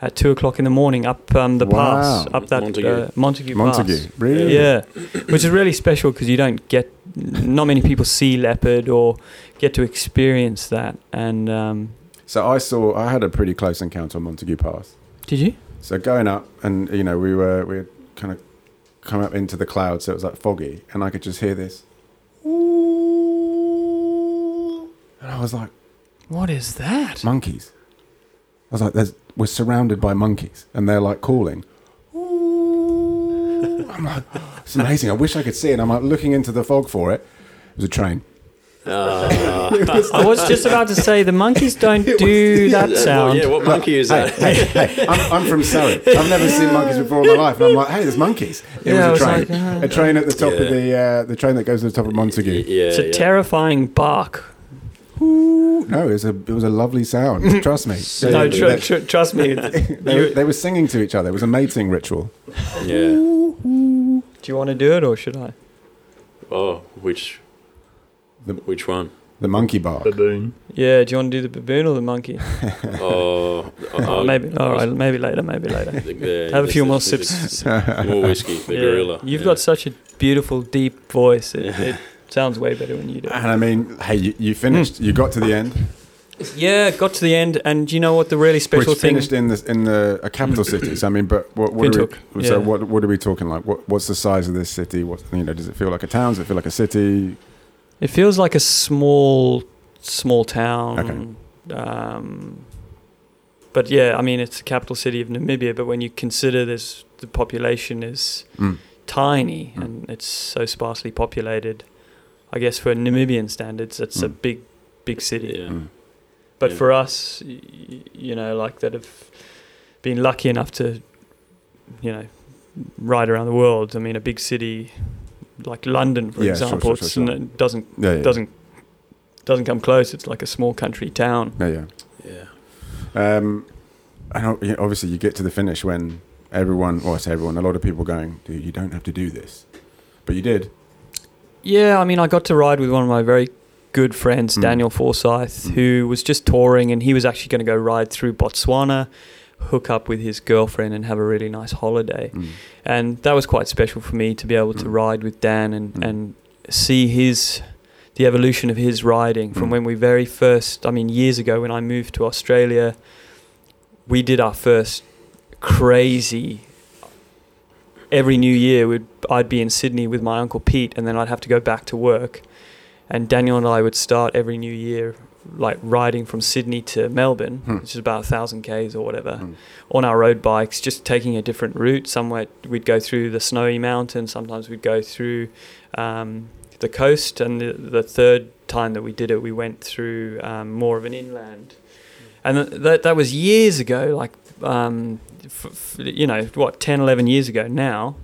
at two o'clock in the morning up um, the pass, up that Montagu. Uh, Montagu, Montagu, Pass. really? Yeah, which is really special because you don't get, not many people see leopard or get to experience that. And um, So I saw, I had a pretty close encounter on Montagu Pass. did you? So going up, and you know, we were we had kind of come up into the clouds, so it was like foggy, and I could just hear this. And I was like, What is that? monkeys. I was like, There's, we're surrounded by monkeys, and they're like calling. Ooh. I'm like, it's amazing. I wish I could see it. I'm like looking into the fog for it. It was a train. Ah. *laughs* I was just about to say the monkeys don't *laughs* do *laughs* that Well, sound. yeah, what monkey is that? hey, hey, I'm, I'm from Surrey. I've never seen monkeys before in my life. And I'm like, hey, there's monkeys. It Yeah, was a was train. like, uh, a train at the top of the, uh, the train that goes to the top of Montagu. Yeah, it's a yeah. terrifying bark. Ooh. No, it was a, it was a lovely sound. *laughs* Trust me. They, no, tr- tr- trust me. *laughs* they were- they were singing to each other. It was a mating ritual. Yeah. Do you want to do it or should I? Oh, which, The- which one? The monkey bark. Baboon. Yeah, do you want to do the baboon or the monkey? *laughs* Oh, oh, Oh, maybe. All right, maybe later. Maybe later. Have a few more sips. More whiskey. The Yeah. gorilla. You've yeah. got such a beautiful, deep voice. It, it sounds way better when you do. And I mean, hey, you, you finished. You got to the end, Yeah, got to the end, and you know what? The really special which thing. finished in the in the a capital city. So I mean, but what, what are we? So yeah. what what are we talking like? What what's the size of this city? What you know? Does it feel like a town? Does it feel like a city? It feels like a small, small town. Um, but yeah, I mean, it's the capital city of Namibia. But when you consider this, the population is Mm. tiny Mm. and it's so sparsely populated. I guess for Namibian standards, it's a Mm. big, big city. Yeah. Mm. But Yeah. for us, y- y- you know, like that have been lucky enough to, you know, ride around the world. I mean, a big city like London, for Yeah, example, sure, sure, it's sure. n- doesn't Yeah, yeah. doesn't doesn't come close. It's like a small country town. Yeah, yeah. Yeah. Um, and o- obviously, you get to the finish when everyone, or I say everyone, a lot of people going, "Dude, you don't have to do this," but you did. Yeah, I mean, I got to ride with one of my very good friends, Mm. Daniel Forsyth, Mm. who was just touring, and he was actually going to go ride through Botswana. hook up with his girlfriend and have a really nice holiday. Mm. And that was quite special for me to be able to Mm. ride with Dan and, Mm. and see his the evolution of his riding from Mm. when we very first I mean years ago when I moved to Australia we did our first crazy every new year we'd I'd be in Sydney with my uncle Pete and then I'd have to go back to work and Daniel and I would start every new year like riding from Sydney to Melbourne Hmm. which is about a thousand k's or whatever Mm. on our road bikes, just taking a different route. Somewhere we'd go through the snowy mountains, sometimes we'd go through um, the coast, and the, the third time that we did it, we went through um, more of an inland. And th- that that was years ago, like um, f- f- you know what, 10, 11 years ago now,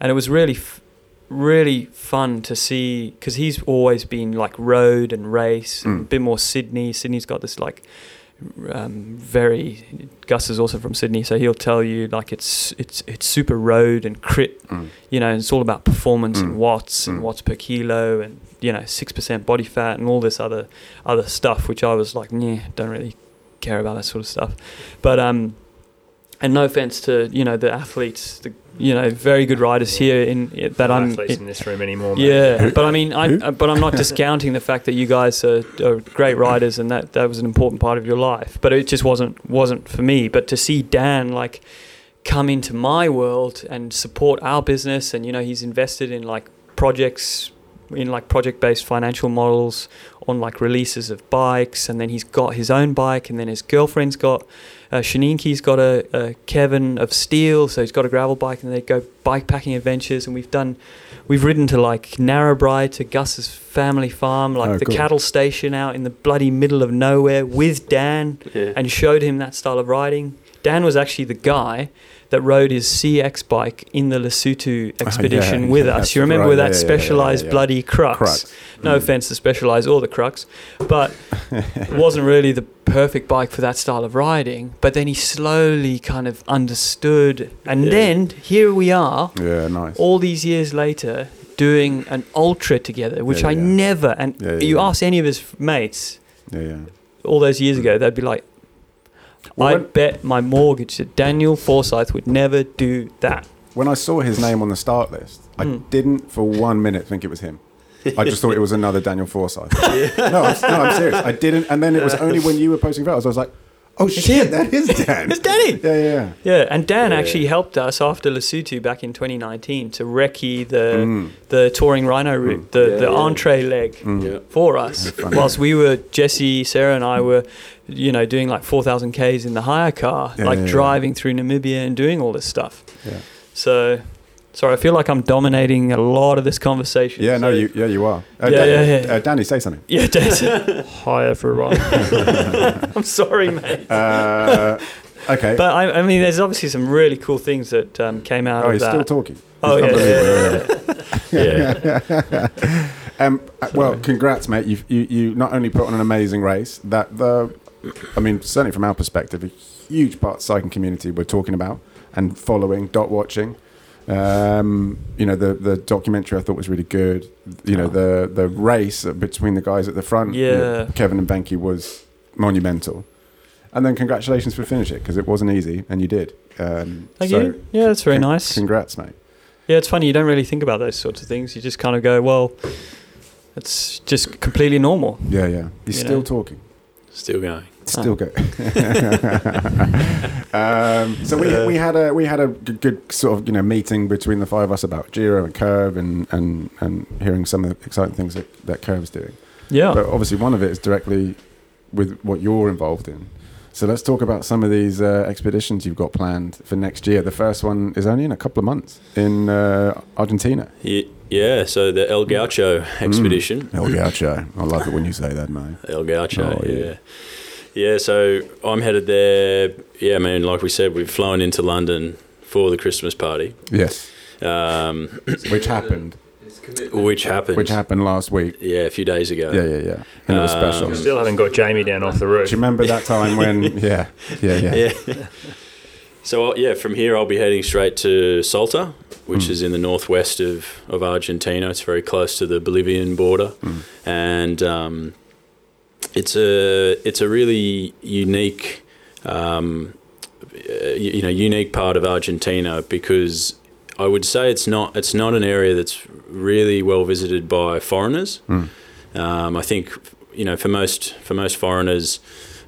and it was really. F- really fun to see because he's always been like road and race and Mm. a bit more Sydney. Sydney's got this like um, very Gus is also from Sydney, so he'll tell you like it's it's it's super road and crit. Mm. You know, it's all about performance Mm. and watts Mm. and watts per kilo and you know six percent body fat and all this other other stuff, which I was like, yeah, don't really care about that sort of stuff. But um, and no offense to you know the athletes, the you know very good riders here in that No I'm athletes in this room anymore. mate. yeah, but I mean, I, Who? but I'm not discounting the fact that you guys are, are great riders and that that was an important part of your life. But it just wasn't wasn't for me. But to see Dan like come into my world and support our business, and you know, he's invested in like projects in like project based financial models on like releases of bikes, and then he's got his own bike, and then his girlfriend's got. Uh, Shaninki's got a, a Kevin of Steel, so he's got a gravel bike, and they go bike packing adventures. And we've done, we've ridden to like Narrabri to Gus's family farm, like Oh, the cool. cattle station out in the bloody middle of nowhere with Dan, Yeah. and showed him that style of riding. Dan was actually the guy that rode his CX bike in the Lesotho *laughs* expedition yeah, *laughs* with yeah, us. You remember right, with that yeah, specialized bloody crux. Crux. No Mm. offense to Specialized or the Crux, but it *laughs* wasn't really the perfect bike for that style of riding. But then he slowly kind of understood, and then here we are, Yeah, nice. all these years later, doing an ultra together, which I never. And you ask any of his mates Yeah, yeah. all those years ago, they'd be like, Well, "I when- bet my mortgage that Daniel Forsyth would never do that." When I saw his name on the start list, I Mm. didn't for one minute think it was him. I just thought it was another Daniel Forsyth. *laughs* no, I'm, no, I'm serious. I didn't. And then it was only when you were posting photos, I was like, oh shit, that is Dan. It's Danny. Yeah, yeah, yeah. Yeah, and Dan Yeah. actually helped us after Lesotho back in 2019 to recce the Mm. the touring rhino route, the Yeah, the yeah. entree leg Mm. Yeah. for us. Whilst we were Jesse, Sarah, and I were, you know, doing like 4,000 k's in the hire car, Yeah, like yeah, yeah. driving through Namibia and doing all this stuff. Yeah. So, sorry, I feel like I'm dominating a lot of this conversation. Yeah, no, you, yeah, you are. Uh, Yeah, Dan- yeah, yeah. Uh, Danny, say something. Yeah, Jesse. *laughs* Hi everyone. *laughs* I'm sorry, mate. Uh, okay. But I, I mean, there's obviously some really cool things that um, came out oh, of he's that. still talking. Oh He's yeah, yeah, yeah, Yeah. *laughs* Um, uh, well, congrats, mate. You've, you you not only put on an amazing race. That the, I mean, certainly from our perspective, a huge part of the cycling community we're talking about and following, dot watching. Um, you know, the the documentary I thought was really good. You know, the the race between the guys at the front, you know, Kevin and Benke was monumental. And then congratulations for finishing it because it wasn't easy and you did. Um, Thank so you. Yeah, that's very con- nice. Congrats, mate. Yeah, it's funny. You don't really think about those sorts of things. You just kind of go, well, it's just completely normal. Yeah, yeah. He's You still know. talking. Still going. Still good. *laughs* um, so we, we had a we had a good, good sort of you know meeting between the five of us about Giro and Curve and and, and hearing some of the exciting things that, that Curve's doing. Yeah. But obviously one of it is directly with what you're involved in. So let's talk about some of these uh, expeditions you've got planned for next year. The first one is only in a couple of months in uh, Argentina. Ye- Yeah, so the El Gaucho expedition. El Gaucho. I love it when you say that, mate. El Gaucho, Oh, yeah. yeah. Yeah. so I'm headed there. Yeah, I mean, like we said, we've flown into London for the Christmas party, Yes, um, *clears throat* which happened. which happened. Which happened last week. Yeah, a few days ago. Yeah, yeah, yeah. And it was Um, special. Still haven't got Jamie down off the roof. Do you remember that time when? *laughs* Yeah, yeah, yeah. Yeah. so, uh, yeah, from here I'll be heading straight to Salta, which Mm. is in the northwest of, of Argentina. It's very close to the Bolivian border. Mm. and um, it's a it's a really unique um, you know unique part of Argentina because I would say it's not it's not an area that's really well visited by foreigners. Mm. Um, I think you know for most for most foreigners,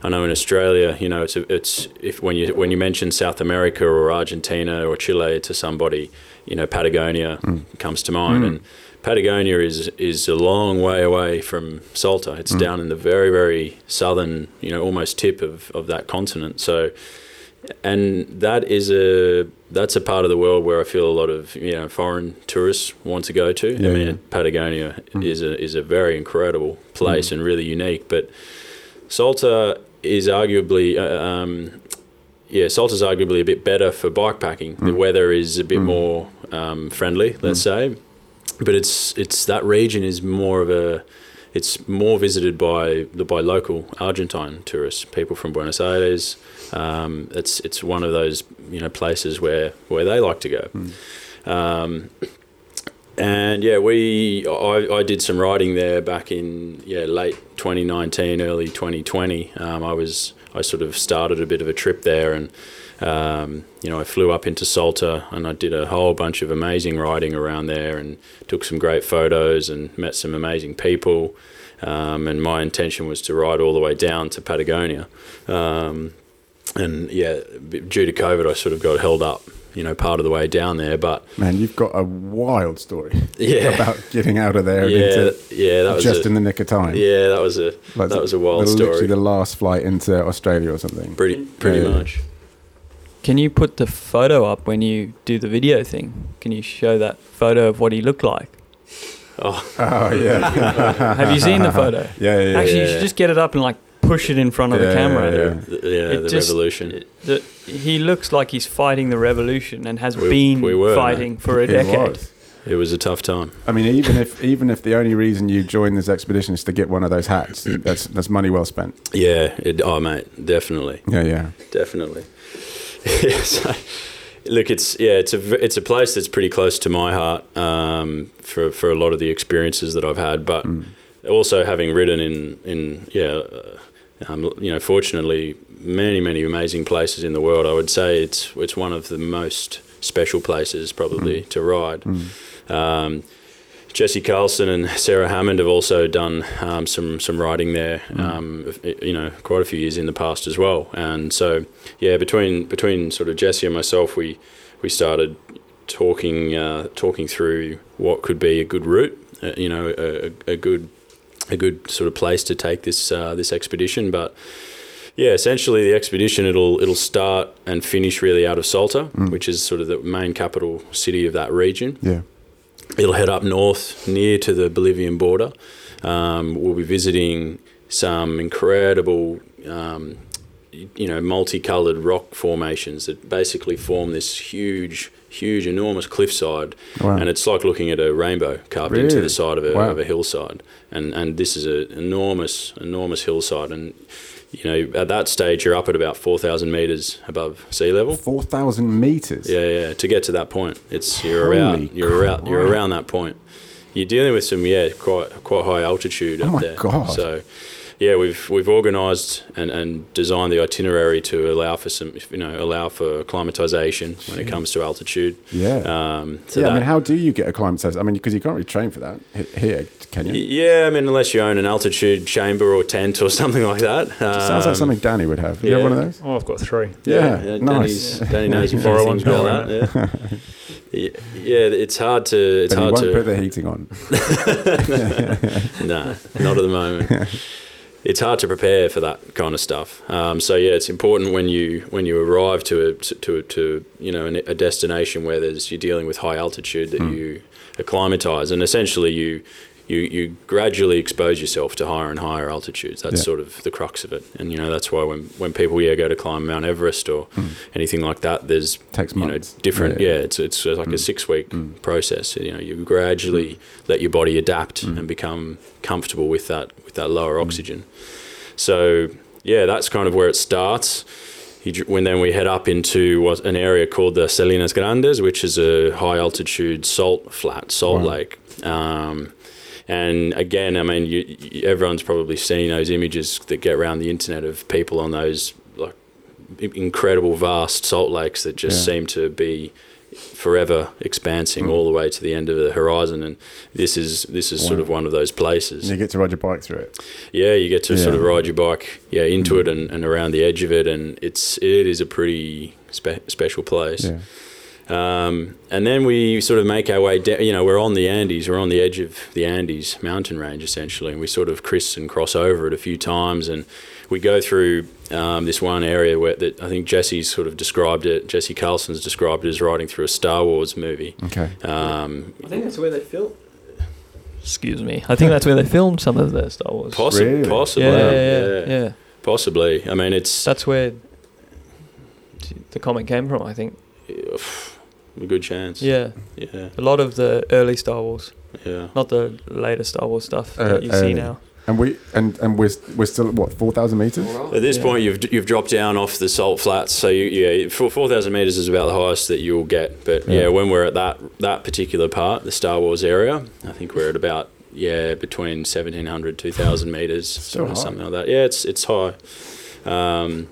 I know in Australia, you know, it's a, it's if when you when you mention South America or Argentina or Chile to somebody, you know, Patagonia comes to mind, Mm. and Patagonia is is a long way away from Salta. It's Mm. down in the very very southern, you know, almost tip of of that continent. So. And that is a that's a part of the world where I feel a lot of you know foreign tourists want to go to. Yeah, I mean, yeah. Patagonia Mm. is a is a very incredible place and really unique. But Salta is arguably, uh, um, yeah, Salta's arguably a bit better for bikepacking. The Mm. weather is a bit Mm. more um, friendly, let's say, but it's it's that region is more of a it's more visited by the by local Argentine tourists, people from Buenos Aires. Um, it's it's one of those you know places where where they like to go. Um, and yeah, we I, I did some riding there back in yeah late 2019, early 2020. Um, I was I sort of started a bit of a trip there, and um, you know I flew up into Salta and I did a whole bunch of amazing riding around there, and took some great photos and met some amazing people. Um, and my intention was to ride all the way down to Patagonia. Um, and yeah, due to COVID, I sort of got held up, you know, part of the way down there. But Man, you've got a wild story *laughs* yeah, about getting out of there yeah, into yeah, that was just a, in the nick of time. yeah, that was a Like that was a wild the, Literally story. the last flight into Australia or something. Pretty pretty Yeah. much. Can you put the photo up when you do the video thing? Can you show that photo of what he looked like? Oh, Oh yeah. *laughs* Have you seen the photo? Yeah, *laughs* yeah, yeah. Actually, you Yeah. should just get it up and like push it in front of the camera. yeah, the, yeah, the just- revolution. The, he looks like he's fighting the revolution and has We- been we were, fighting for a decade. was. It was a tough time. I mean, even if even if the only reason you joined this expedition is to get one of those hats, that's that's money well spent. Yeah. It, oh, mate, definitely. Yeah, yeah. definitely. *laughs* yeah, so, look, it's yeah, it's a it's a place that's pretty close to my heart um, for for a lot of the experiences that I've had, but Mm. also having ridden in in yeah, uh, um, you know, fortunately, many many amazing places in the world. I would say it's it's one of the most special places probably to ride. Mm. Um, Jesse Carlsson and Sarah Hammond have also done um, some some riding there, um, you know, quite a few years in the past as well. And so, yeah, between between sort of Jesse and myself, we we started talking uh, talking through what could be a good route, uh, you know, a, a good a good sort of place to take this uh, this expedition, but. Yeah, essentially the expedition it'll it'll start and finish really out of Salta, which is sort of the main capital city of that region Yeah. It'll head up north near to the Bolivian border. Um, we'll be visiting some incredible, um, you know, multicolored rock formations that basically form this huge, huge, enormous cliffside. Wow. And it's like looking at a rainbow carved into the side of a, Wow. of a hillside. And and this is an enormous, enormous hillside. And you know, at that stage, you're up at about four thousand meters above sea level. Four thousand meters. Yeah, yeah. To get to that point, it's you're Holy around you're around you're around that point. You're dealing with some yeah quite quite high altitude Oh up my there. God. So yeah, we've we've organised and, and designed the itinerary to allow for some you know allow for acclimatization when it comes to altitude. Yeah. Um, so yeah. I mean, how do you get acclimatized? I mean, because you can't really train for that here, can you? yeah, I mean, unless you own an altitude chamber or tent or *laughs* something like that. Sounds like Um, something Danny would have. You have one of those? Oh, I've got three. Yeah, Danny's- nice. Danny knows a few Borrow things one, about that. Yeah. *laughs* yeah, yeah, it's hard to it's But you hard won't to put the heating on. *laughs* no, not at the moment. It's hard to prepare for that kind of stuff. Um, so yeah, it's important when you when you arrive to a to a, to you know a destination where there's you're dealing with high altitude that you acclimatize and essentially you. You, you gradually expose yourself to higher and higher altitudes. That's Yeah. sort of the crux of it, and you know that's why when, when people yeah go to climb Mount Everest or hmm. anything like that, there's Takes you know different Yeah, yeah, yeah. it's it's like a hmm. six week hmm. process. You know you gradually let your body adapt and become comfortable with that with that lower oxygen. So yeah that's kind of where it starts. When then we head up into what an area called the Salinas Grandes which is a high altitude salt flat salt Wow. lake. Um, and again, I mean, you, you, everyone's probably seen those images that get around the internet of people on those like incredible, vast salt lakes that just Yeah. seem to be forever expansing Mm. all the way to the end of the horizon. And this is this is sort of one of those places. You get to ride your bike through it. Yeah, you get to sort of ride your bike, yeah, into Mm. it and, and around the edge of it, and it's it is a pretty spe- special place. Yeah. Um, and then we sort of make our way down. You know, we're on the Andes. We're on the edge of the Andes mountain range essentially, and we sort of criss and cross over it a few times, and we go through um, this one area where that I think Jesse's sort of described it. Jesse Carlsson's described it as riding through a Star Wars movie. Okay. Um, I think that's where they filmed. Excuse me. I think that's where they filmed some of their Star Wars. possi- Really? Possibly, yeah, yeah, yeah, yeah. possibly. I mean, it's That's where the comic came from. I think. A good chance. Yeah, yeah, a lot of the early Star Wars, yeah. not the later Star Wars stuff Uh, that you see now. And we and and we're we're still at what four thousand meters. At this Yeah. point, you've you've dropped down off the salt flats, so you, yeah, four four thousand meters is about the highest that you'll get. But yeah. Yeah. when we're at that that particular part, the Star Wars area, I think we're at about yeah between 1700 2000 meters, sort of something like that. Yeah, it's it's high, um,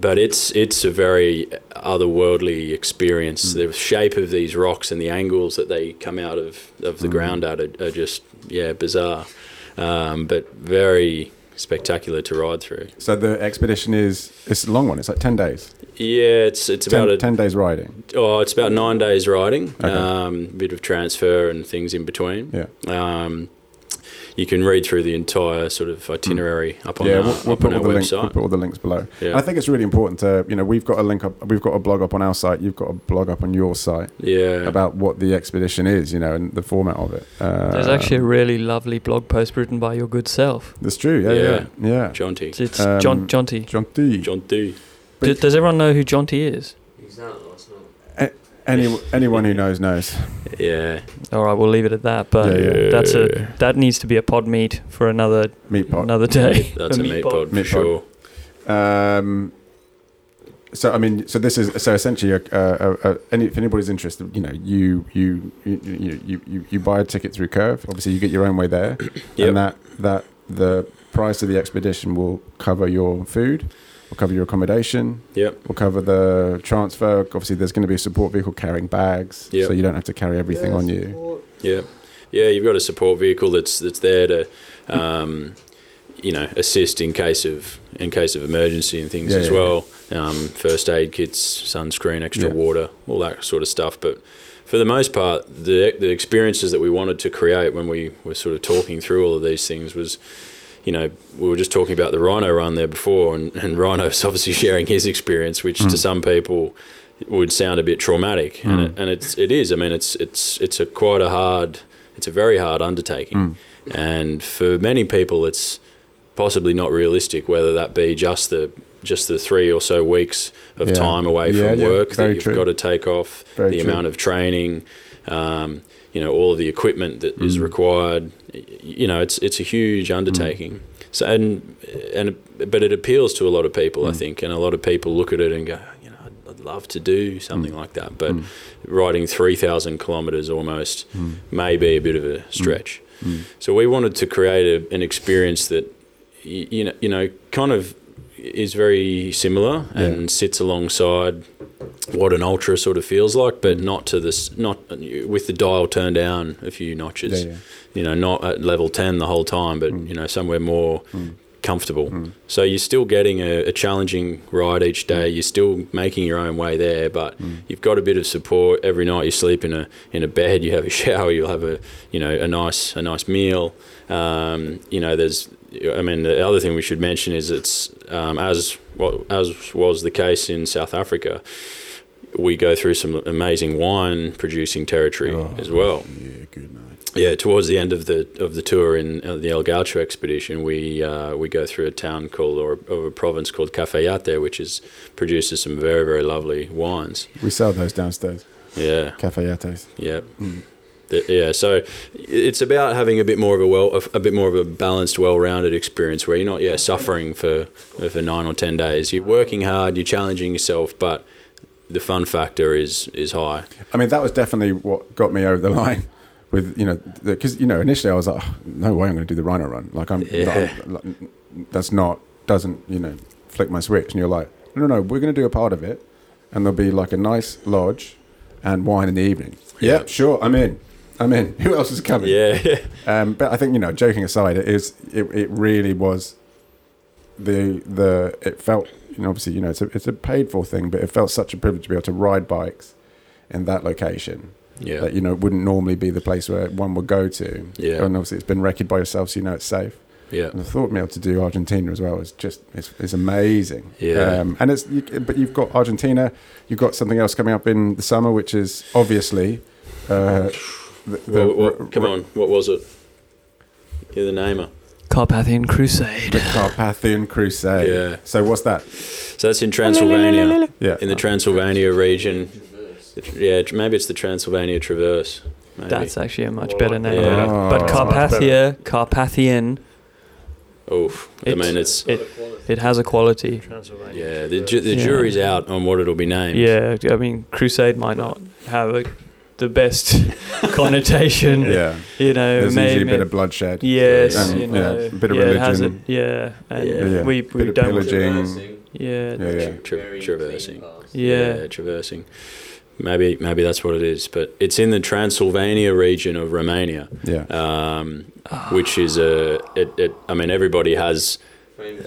but it's it's a very otherworldly experience. Mm. The shape of these rocks and the angles that they come out of of the Mm. ground at are, are just yeah bizarre, um, but very spectacular to ride through. So the expedition is it's a long one. It's like ten days. Yeah, it's it's Ten, about a ten days riding. oh, it's about nine days riding. Okay. Um, bit of transfer and things in between. Yeah. Um, you can read through the entire sort of itinerary up on yeah, our, we'll, we'll up put on all our the links. website. We'll put all the links below. yeah. I think it's really important to you know we've got a link up. We've got a blog up on our site. You've got a blog up on your site yeah. about what the expedition is. You know, and the format of it. Uh, There's actually a really lovely blog post written by your good self. That's true. Yeah, yeah, yeah. John T. It's, it's Um, John Jonty. John D. John does everyone know who Jonty is? He's not last night. Any anyone who knows knows. Yeah. All right, we'll leave it at that. But Yeah, yeah. that's a that needs to be a pod meet for another Meat pot. another day. *laughs* That's a meat pod for Meat pod. sure. Um, so I mean, so this is so essentially, a, a, a, any, if anybody's interested, you know, you you you you, you, you you buy a ticket through Curve. Obviously, you get your own way there, Yep. and that that the price of the expedition will cover your food, will cover your accommodation, Yep. We'll cover the transfer. Obviously, there's going to be a support vehicle carrying bags, Yep. so you don't have to carry everything on you. Yeah, yeah. You've got a support vehicle that's that's there to, um, you know, assist in case of in case of emergency and things Yeah, as yeah, well. Um, first aid kits, sunscreen, extra Yeah. water, all that sort of stuff. But for the most part, the the experiences that we wanted to create when we were sort of talking through all of these things was. You know, we were just talking about the Rhino run there before, and, and Rhino's *laughs* obviously sharing his experience, which Mm. to some people would sound a bit traumatic, and, Mm. it, and it's it is. I mean, it's it's it's a quite a hard, it's a very hard undertaking, Mm. and for many people, it's possibly not realistic. Whether that be just the just the three or so weeks of Yeah. time away Yeah, from yeah, work that you've true. got to take off, Very the true. amount of training, um, you know, all of the equipment that is Mm. required. You know, it's it's a huge undertaking. So and and but it appeals to a lot of people, I Mm. think, and a lot of people look at it and go, you know, I'd, I'd love to do something Mm. like that, but Mm. riding three thousand kilometres almost Mm. may be a bit of a stretch. Mm. So we wanted to create a, an experience that you know, you know, kind of is very similar Yeah. and sits alongside what an ultra sort of feels like, but not to this, not with the dial turned down a few notches. Yeah, yeah. You know, not at level ten the whole time, but Mm. you know, somewhere more Mm. comfortable. Mm. So you're still getting a, a challenging ride each day. You're still making your own way there, but Mm. you've got a bit of support every night. You sleep in a in a bed. You have a *laughs* shower. You'll have a you know a nice a nice meal. Um, you know, there's. I mean, the other thing we should mention is it's um, as what as was the case in South Africa. We go through some amazing wine producing territory Oh, as well. Yeah, good night. Yeah, towards the end of the of the tour in uh, the El Gaucho expedition, we uh, we go through a town called or, or a province called Cafayate, which is produces some very very lovely wines. We sell those downstairs. Yeah, Cafayates. yeah, Mm. Yeah. So it's about having a bit more of a well a, a bit more of a balanced, well rounded experience where you're not yeah suffering for for nine or ten days. You're working hard, you're challenging yourself, but the fun factor is is high. I mean, that was definitely what got me over the line. With you know, because you know, initially I was like, "Oh, no way, I'm going to do the Rhino run. Like I'm, Yeah. Like, that's not doesn't you know flick my switch. And you're like, no, no, we're going to do a part of it, and there'll be like a nice lodge and wine in the evening. Yeah, Yeah. sure, I'm in. I'm in. *laughs* Who else is coming? Yeah, *laughs* Um, but I think you know, joking aside, it is it, it really was the the it felt you know obviously you know it's a it's a paid for thing, but it felt such a privilege to be able to ride bikes in that location yeah, that you know it wouldn't normally be the place where one would go to. Yeah. and obviously it's been recce by yourself, so you know it's safe. yeah. And the thought of being able to do Argentina as well is just it's, it's amazing. Yeah. Um, and it's you, but you've got Argentina, you've got something else coming up in the summer, which is obviously. Uh, the, the, What- what- come on, what was it? You're the namer. Carpathian Crusade. The Carpathian Crusade. Yeah. So what's that? So that's in Transylvania, Yeah. in the Transylvania region. Yeah, maybe it's the Transylvania Traverse. Maybe. That's actually a much Well, better name. that. Oh. But That's Carpathia, Carpathian, Oof. I It's- mean, it's it it has a quality. Yeah. The ju- the Yeah. jury's out on what it'll be named. Yeah, I mean, Crusade might not have a, the best *laughs* connotation. yeah. You know, There's maybe, usually a bit of bloodshed. yes, and, you yeah, know, a bit of yeah, it has religion. it, yeah, and Yeah. Yeah. we we of don't, pillaging. yeah, Yeah, yeah. Tra- traversing. yeah, traversing. Maybe maybe that's what it is, but it's in the Transylvania region of Romania, Yeah. um, which is a. It, it, I mean, everybody has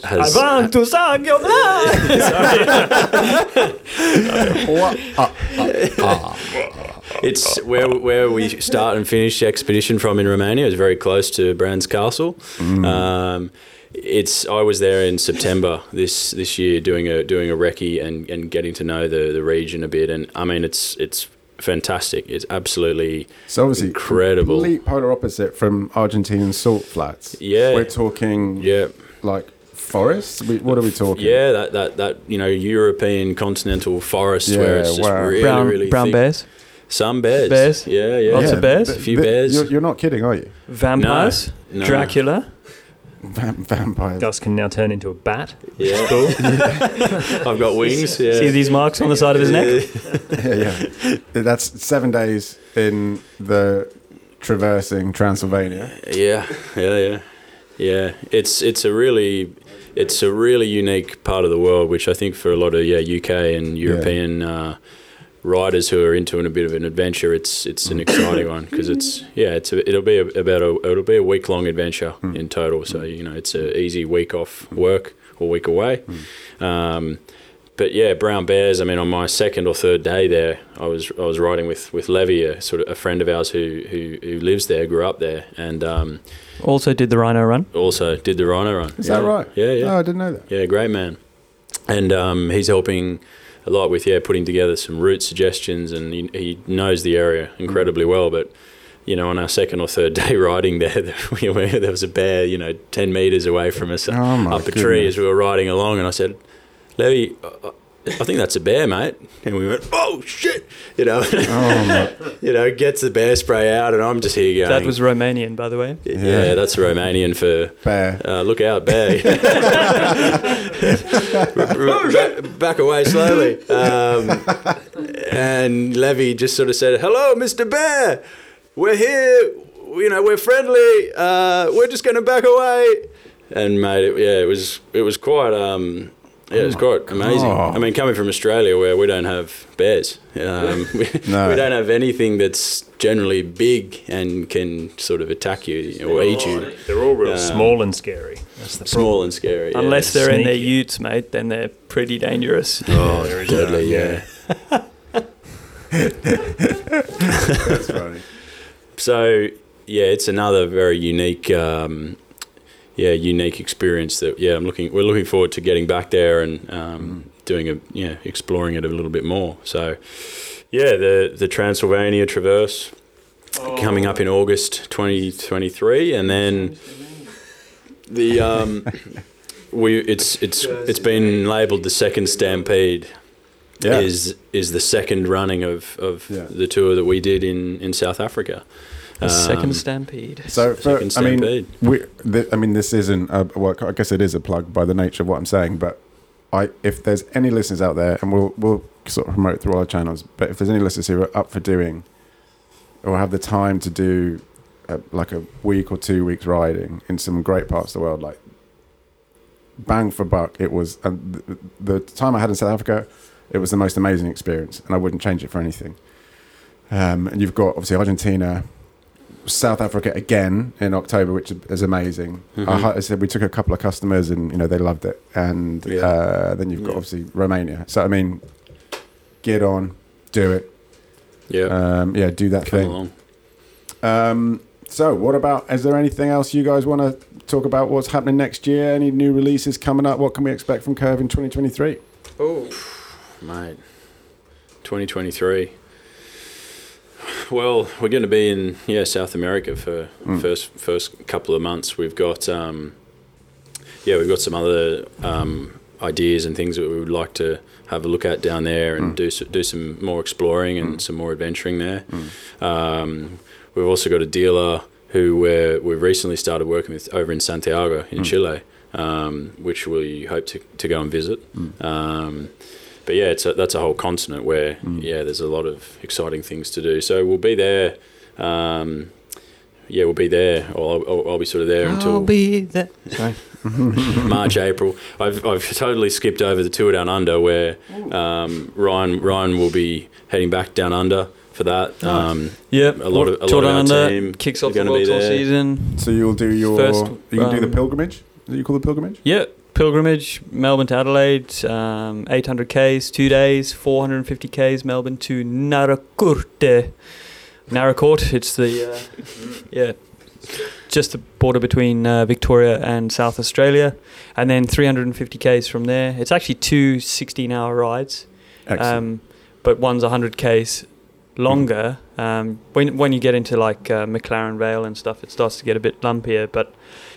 has. to suck your *laughs* *laughs* It's where where we start and finish the expedition from in Romania. It's very close to Bran's Castle. Um, it's I was there in September this this year doing a doing a recce and, and getting to know the, the region a bit. And I mean, it's it's fantastic. It's absolutely So obviously, Incredible. complete polar opposite from Argentinian salt flats. Yeah. We're talking yeah like forests. What are we talking? yeah that, that that you know European continental forest Yeah, where it's just wow. really brown really brown thick. bears, Some bears. Bears? Yeah yeah. Lots of bears? A few bears. You're, you're not kidding, are you? vampires, No. Dracula. Vam- vampires. Gus can now turn into a bat. Yeah. Cool. *laughs* I've got wings. Yeah. See these marks on the side of his neck? *laughs* yeah, yeah. That's seven days in the traversing Transylvania. Yeah, yeah, yeah, yeah. It's it's a really it's a really unique part of the world, which I think for a lot of yeah UK and European uh, riders who are into a bit of an adventure, it's it's an exciting one because it's yeah it's a, it'll be a, about a it'll be a week long adventure in total. So you know it's a easy week off work or week away. Um, but yeah, brown bears. I mean, on my second or third day there, I was I was riding with with Levy, a sort of a friend of ours who who, who lives there, grew up there, and um, Also did the Rhino run. also did the Rhino run. Is yeah. that right? Yeah, yeah, Oh, I didn't know that. yeah. Great man, and um, he's helping a lot with yeah putting together some route suggestions, and he, he knows the area incredibly mm. well. But you know, on our second or third *laughs* day riding there, we were, there was a bear, you know, ten meters away from us Oh up a tree as we were riding along, and I said, Levy. I think that's a bear, mate. And we went, oh shit, you know, Oh *laughs* you know, gets the bear spray out, and I'm just here going. That was Romanian, by the way. yeah, Yeah. that's Romanian for Bear. uh, look out, bear. *laughs* back, back away slowly. Um, and Levy just sort of said, "Hello, Mr. Bear. We're here. You know, we're friendly. Uh, we're just going to back away." And mate, it, yeah, it was it was quite um, yeah, it was quite amazing. God. I mean, coming from Australia where we don't have bears, um, we, *laughs* *laughs* No. we don't have anything that's generally big and can sort of attack you or eat you. They're all real Um, small and scary. That's the Small and scary. yeah. Unless they're in their utes, mate, then they're pretty dangerous. *laughs* Oh, There is deadly, that, yeah. That's funny. So, yeah, it's another very unique, um, yeah, unique experience that, yeah, I'm looking, we're looking forward to getting back there and um, doing a, yeah, exploring it a little bit more. So, yeah, the, the Transylvania Traverse coming up in August 2023. And then the, um, *laughs* we, it's, it's, it's been labeled the second Stampede. Yeah. is is the second running of, of Yeah. the tour that we did in, in South Africa. The Um, second stampede. So, for, Second I mean, Stampede. we, th- I mean, this isn't. A, well, I guess it is a plug by the nature of what I'm saying. But I, if there's any listeners out there, and we'll we'll sort of promote through all our channels. But if there's any listeners who are up for doing, or have the time to do, a, like a week or two weeks riding in some great parts of the world, like bang for buck. It was and the, the time I had in South Africa, it was the most amazing experience, and I wouldn't change it for anything. Um, and you've got obviously Argentina, South Africa again in October, which is amazing. Mhm. I, I said we took a couple of customers, and you know they loved it. And Yeah. uh, then you've got Yeah. obviously Romania. So I mean, get on, do it. Yeah, Um, yeah, do that come thing. along. Um, so, what about? Is there anything else you guys want to talk about? What's happening next year? Any new releases coming up? What can we expect from Curve in 2023? Oh, mate. 2023. Well, we're going to be in yeah South America for Mm. first first couple of months. We've got um, yeah we've got some other um, ideas and things that we would like to have a look at down there and Mm. do do some more exploring and Mm. some more adventuring there. Mm. Um, we've also got a dealer who we're, we've recently started working with over in Santiago in Mm. Chile, um, which we hope to, to go and visit. Um, but yeah, it's a, that's a whole continent where Mm. yeah, there's a lot of exciting things to do. So we'll be there. Um, yeah, we'll be there. Or I'll, I'll, I'll be sort of there I'll until be there. Sorry. *laughs* March, April. I've, I've totally skipped over the tour down under where um, Ryan Ryan will be heading back down under for that. Um, Yep. A lot of- a lot Tour of our Down Under team kicks are off the gonna World Tour season. So you'll do your First, you can do the um, pilgrimage. Is that you call the pilgrimage? Yeah, pilgrimage, Melbourne to Adelaide, um, 800 Ks, two days, 450 Ks, Melbourne to Naracoorte. Naracoorte, it's the, uh, yeah, just the border between uh, Victoria and South Australia. And then 350 Ks from there. It's actually two 16 hour rides, um, but one's 100 Ks longer. Um, when, when you get into like uh, McLaren Vale and stuff, it starts to get a bit lumpier. But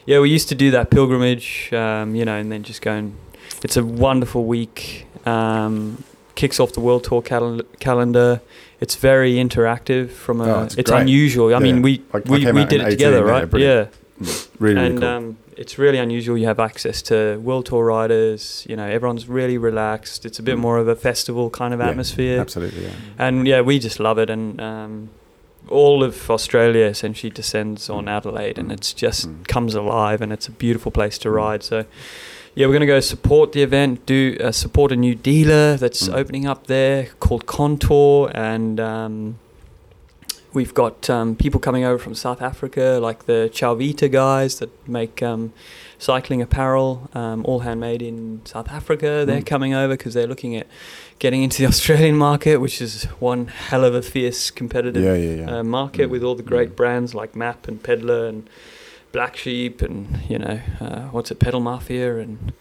yeah, we used to do that pilgrimage, um, you know, and then just go and. It's a wonderful week. Um, kicks off the World Tour cal- calendar. It's very interactive. From a, Oh, it's, it's unusual. I Yeah. mean, we Like, I we, we did it together, right? Yeah, really, really and cool. um, it's really unusual. You have access to World Tour riders. You know, everyone's really relaxed. It's a bit Mm. more of a festival kind of Yeah, atmosphere. Absolutely, yeah. And yeah, we just love it. And um, all of Australia essentially descends on Mm. Adelaide, and Mm. it's just Mm. comes alive, and it's a beautiful place to Mm. ride. So. Yeah, we're going to go support the event, do uh, support a new dealer that's Mm. opening up there called Contour, and um, we've got um, people coming over from South Africa, like the Chalvita guys that make um, cycling apparel, um, all handmade in South Africa. They're Mm. coming over because they're looking at getting into the *laughs* Australian market, which is one hell of a fierce competitive Yeah, yeah, yeah. uh, market Mm. with all the great Mm. brands like MAAP and Pedla and Black Sheep and you know uh, what's it, Pedal Mafia and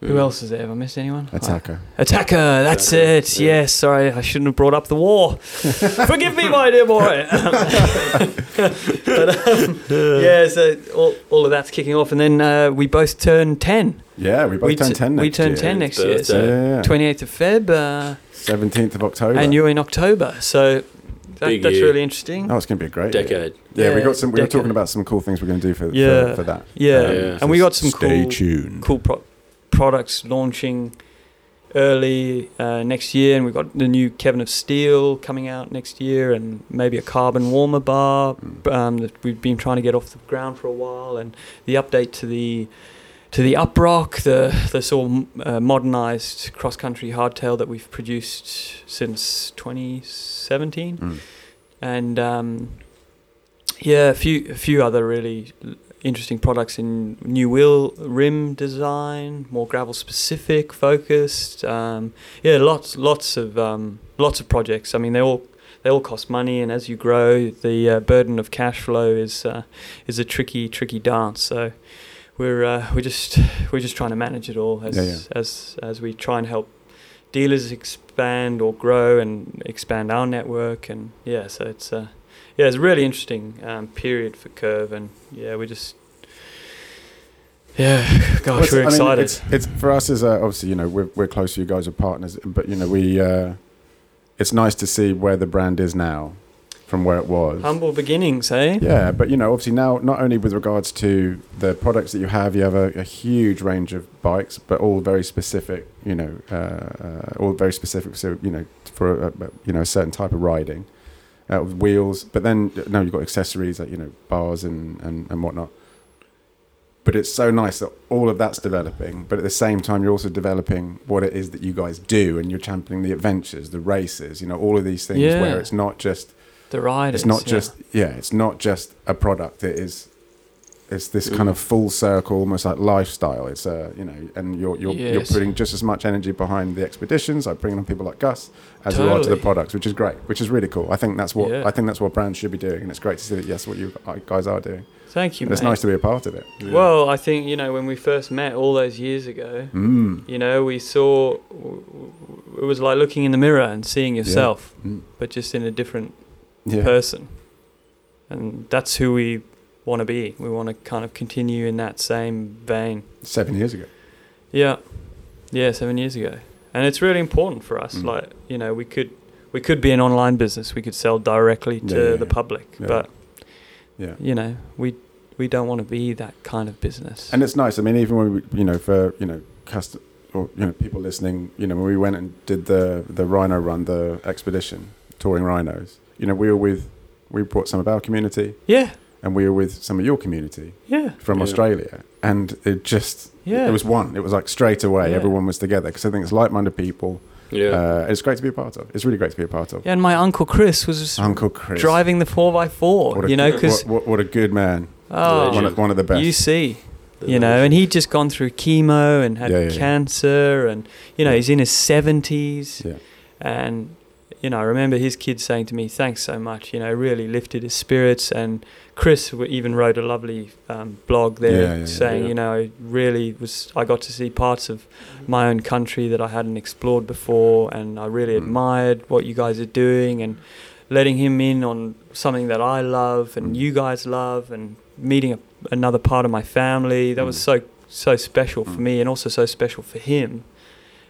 who Mm. else is there? Have I missed anyone? Attaquer. Attaquer, that's Attaquer, it. yeah. Yes, sorry, I shouldn't have brought up the war. *laughs* Forgive me, my dear boy. *laughs* *laughs* but, um, yeah, so all, all of that's kicking off, and then uh, we both turn ten. Yeah, we both we turn t- 10 we next turn year. 10 next year. So yeah, yeah, yeah. 28th of Feb, uh, 17th of October. and you're in October. So that, Big that's year. really interesting. Oh, it's going to be a great year. decade. Yeah, we Yeah, got some. We were decade. talking about some cool things we're going to do for, Yeah. for, for that. Yeah, Um, Yeah. and we got some stay cool, tuned. cool pro- products launching early uh, next year, and we've got the new Kevin of Steel coming out next year, and maybe a carbon Walmer bar Mm. um, that we've been trying to get off the ground for a while, and the update to the to the Uprock, the the sort of uh, modernized cross country hardtail that we've produced since 2017 Mm. and um, yeah, a few a few other really interesting products in new wheel rim design, more gravel specific, focused. Um, yeah, lots lots of um, lots of projects. I mean, they all they all cost money, and as you grow, the uh, burden of cash flow is uh, is a tricky tricky dance. So. We're uh, we're just we're just trying to manage it all as Yeah, yeah. as as we try and help dealers expand or grow and expand our network and yeah so it's uh yeah it's a really interesting um, period for curve and yeah we just yeah Well, gosh it's- we're I mean, excited it's, it's for us as uh, obviously you know we're we're close. To you guys are partners, but you know we. Uh, it's nice to see where the brand is now, from where it was. humble beginnings eh Yeah, but you know, obviously now, not only with regards to the products that you have, you have a, a huge range of bikes, but all very specific. You know, uh, uh, all very specific. So you know, for a, a- you know a certain type of riding, uh, wheels. But then no, you've got accessories like you know bars and and, and whatnot. but it's so nice that all of that's developing. But at the same time, you're also developing what it is that you guys do, and you're championing the adventures, the races, you know, all of these things Yeah. where it's not just The riders. it's not just yeah it's not just a product it is it's this kind of full circle almost like lifestyle it's a you know and you're you're, you're putting just as much energy behind the expeditions like bringing on people like gus as you are to the products which is great which is really cool i think that's what Yeah. i think that's what brands should be doing and it's great to see that yes what you guys are doing Thank you. and it's mate. nice to be a part of it Well, I think you know when we first met all those years ago. mm. You know, we saw it was like looking in the mirror and seeing yourself, Mm. but just in a different yeah person. And that's who we want to be. We want to kind of continue in that same vein. seven years ago Yeah, yeah, seven years ago, and it's really important for us. Mm. Like you know, we could we could be an online business. We could sell directly to Yeah, yeah, the public, Yeah. but yeah you know, we we don't want to be that kind of business. And it's nice. I mean, even when we, you know, for you know, custom or you know, people listening, you know, when we went and did the the rhino run, the expedition, touring rhinos, you know, we were with, we brought some of our community, yeah, and we were with some of your community yeah, from Yeah. Australia, and it just, yeah. it was one. It was like straight away, Yeah. everyone was together because I think it's like-minded people. Yeah. Uh, it's great to be a part of. It's really great to be a part of. Yeah, and my uncle Chris was just Uncle Chris, driving the four x four. What a- You know, because what, what, what a good man, oh, Legend. one of, one of the best. you see, The you know, and he'd just gone through chemo and had Yeah, yeah, yeah. cancer, and you know, Yeah. he's in his seventies, yeah, and you know, I remember his kids saying to me, "Thanks so much," you know, really lifted his spirits. And Chris even wrote a lovely um, blog there Yeah, yeah, yeah. saying, Yeah. you know, I really was I got to see parts of my own country that I hadn't explored before, and I really Mm. admired what you guys are doing and letting him in on something that I love and Mm. you guys love, and meeting a, another part of my family. That was Mm. so so special for Mm. me, and also so special for him.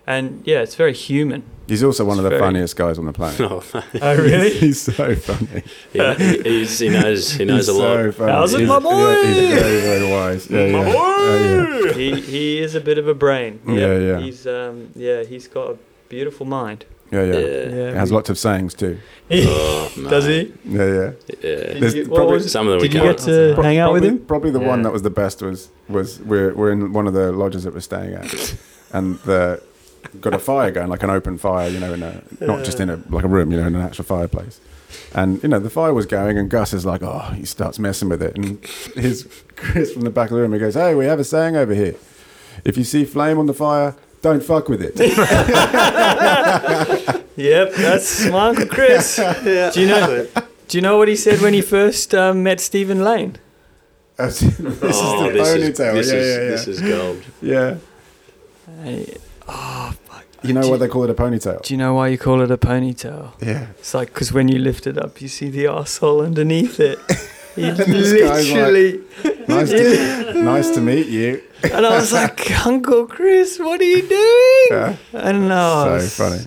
And yeah, it's very human. he's also one of the very- funniest guys on the planet. Oh. *laughs* Oh, really? he's so funny. he, he's, he knows he knows He's a lot. Funny. How's it, my boy? Yeah, he's very, very wise. Yeah, My yeah. Uh, yeah. he he is a bit of a brain. Yeah, yeah. He's um yeah, he's got a beautiful mind. Yeah, yeah. Yeah. Yeah. He has lots of sayings too. Oh, *laughs* Does he? Yeah, yeah. Yeah. You- probably- was- Some of them we Did you can't. get to hang out with him? Probably the one that was the best was was we're we're in one of the lodges that we're staying at, *laughs* and the got a fire going like an open fire, you know, in a not just in a like a room, you know, in an actual fireplace. And you know the fire was going, and Gus is like, oh, he starts messing with it, and his *laughs* Chris from the back of the room, he goes, hey, we have a saying over here: if you see flame on the fire, don't fuck with it. *laughs* Yep, that's my uncle Chris. *laughs* Yeah. Do you know? Do you know what he said when he first um, met Stephen Lane? this is the Oh, this ponytail. this yeah, is, yeah, yeah. This is gold. yeah. Uh, oh, fuck. You know Do what they call it a ponytail? Do you know why you call it a ponytail? Yeah. It's like because when you lift it up, you see the arsehole underneath it. *laughs* He And this guy's like- literally, Nice to, *laughs* nice to meet you. and I was like, *laughs* Uncle Chris, what are you doing? Yeah. I don't know. So funny.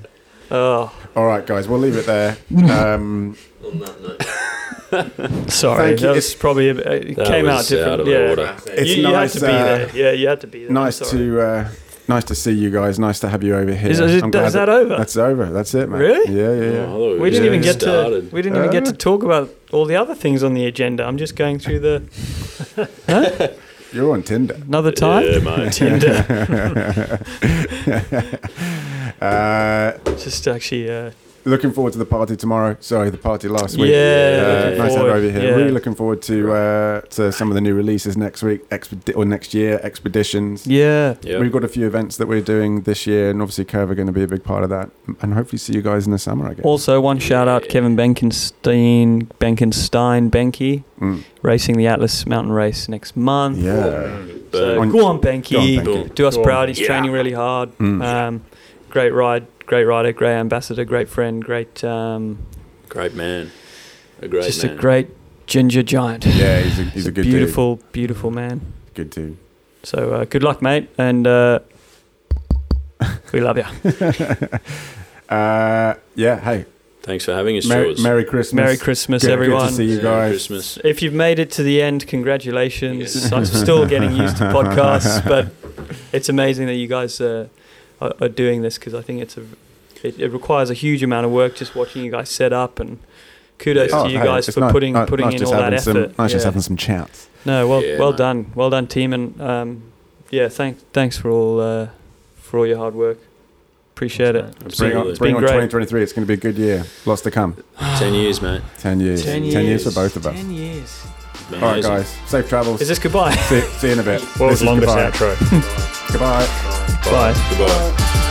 Oh, All right, guys, we'll leave it there. Um, On that note. sorry. Thank you. That was probably a bit, it That came out was different. out of yeah. order. It's you, you nice, had to be uh, there. Yeah, you had to be there. Nice to uh, nice to see you guys. Nice to have you over here. Is, is, I'm it, glad is that over? That's over. That's it, man. Really? Yeah, yeah, Oh, yeah. thought we we didn't even just get to. We didn't even get to talk about all the other things on the agenda. I'm just going through the *laughs* You're on Tinder. another time. Yeah, mate. *laughs* Tinder. *laughs* Uh, just actually. Uh, looking forward to the party tomorrow. Sorry, the party last week. Yeah, Uh, looking nice to have you over here. Yeah. Really looking forward to uh, to some of the new releases next week, expedi- or next year, expeditions. yeah. Yep. We've got a few events that we're doing this year, and obviously Curve are going to be a big part of that. And hopefully see you guys in the summer, I guess. Also, one shout out Kevin Benkenstein, Benkenstein, Benke, Mm. racing the Atlas Mountain Race next month. Yeah. So On- go on, Benke. Go on, Benke. Do us Go proud. He's Yeah. training really hard. Mm. Um, great ride, great rider, great ambassador, great friend, great, um, Great man. A great just man. a great ginger giant. Yeah, he's a, he's a *laughs* good beautiful, beautiful man. Good dude. So uh, good luck, mate, and uh, we love you. *laughs* uh, yeah. Hey, Thanks for having us, Merry, Merry Christmas. Merry Christmas, Good- everyone. Good to see you Merry guys. Christmas. If you've made it to the end, congratulations. Yes. I'm still getting used to *laughs* podcasts, but it's amazing that you guys uh, are, are doing this because I think it's a it, it requires a huge amount of work just watching you guys set up and kudos Yeah. to you hey, guys for nice- putting nice putting in all that having some- effort. Nice just Yeah. having some chats. No, well, Yeah, well no. done, well done, team, and um, yeah, thanks, thanks for all uh, for all your hard work. Appreciate Thanks, it. Bring on, bring on 2023. It's going to be a good year. Lots to come. *sighs* Ten years, mate. 10 years. Ten years. for both of us. Ten years. Been All right, amazing. guys. Safe travels. Is this goodbye? see, see you in a bit. World's This is longest goodbye. outro. *laughs* Goodbye. Bye. Goodbye.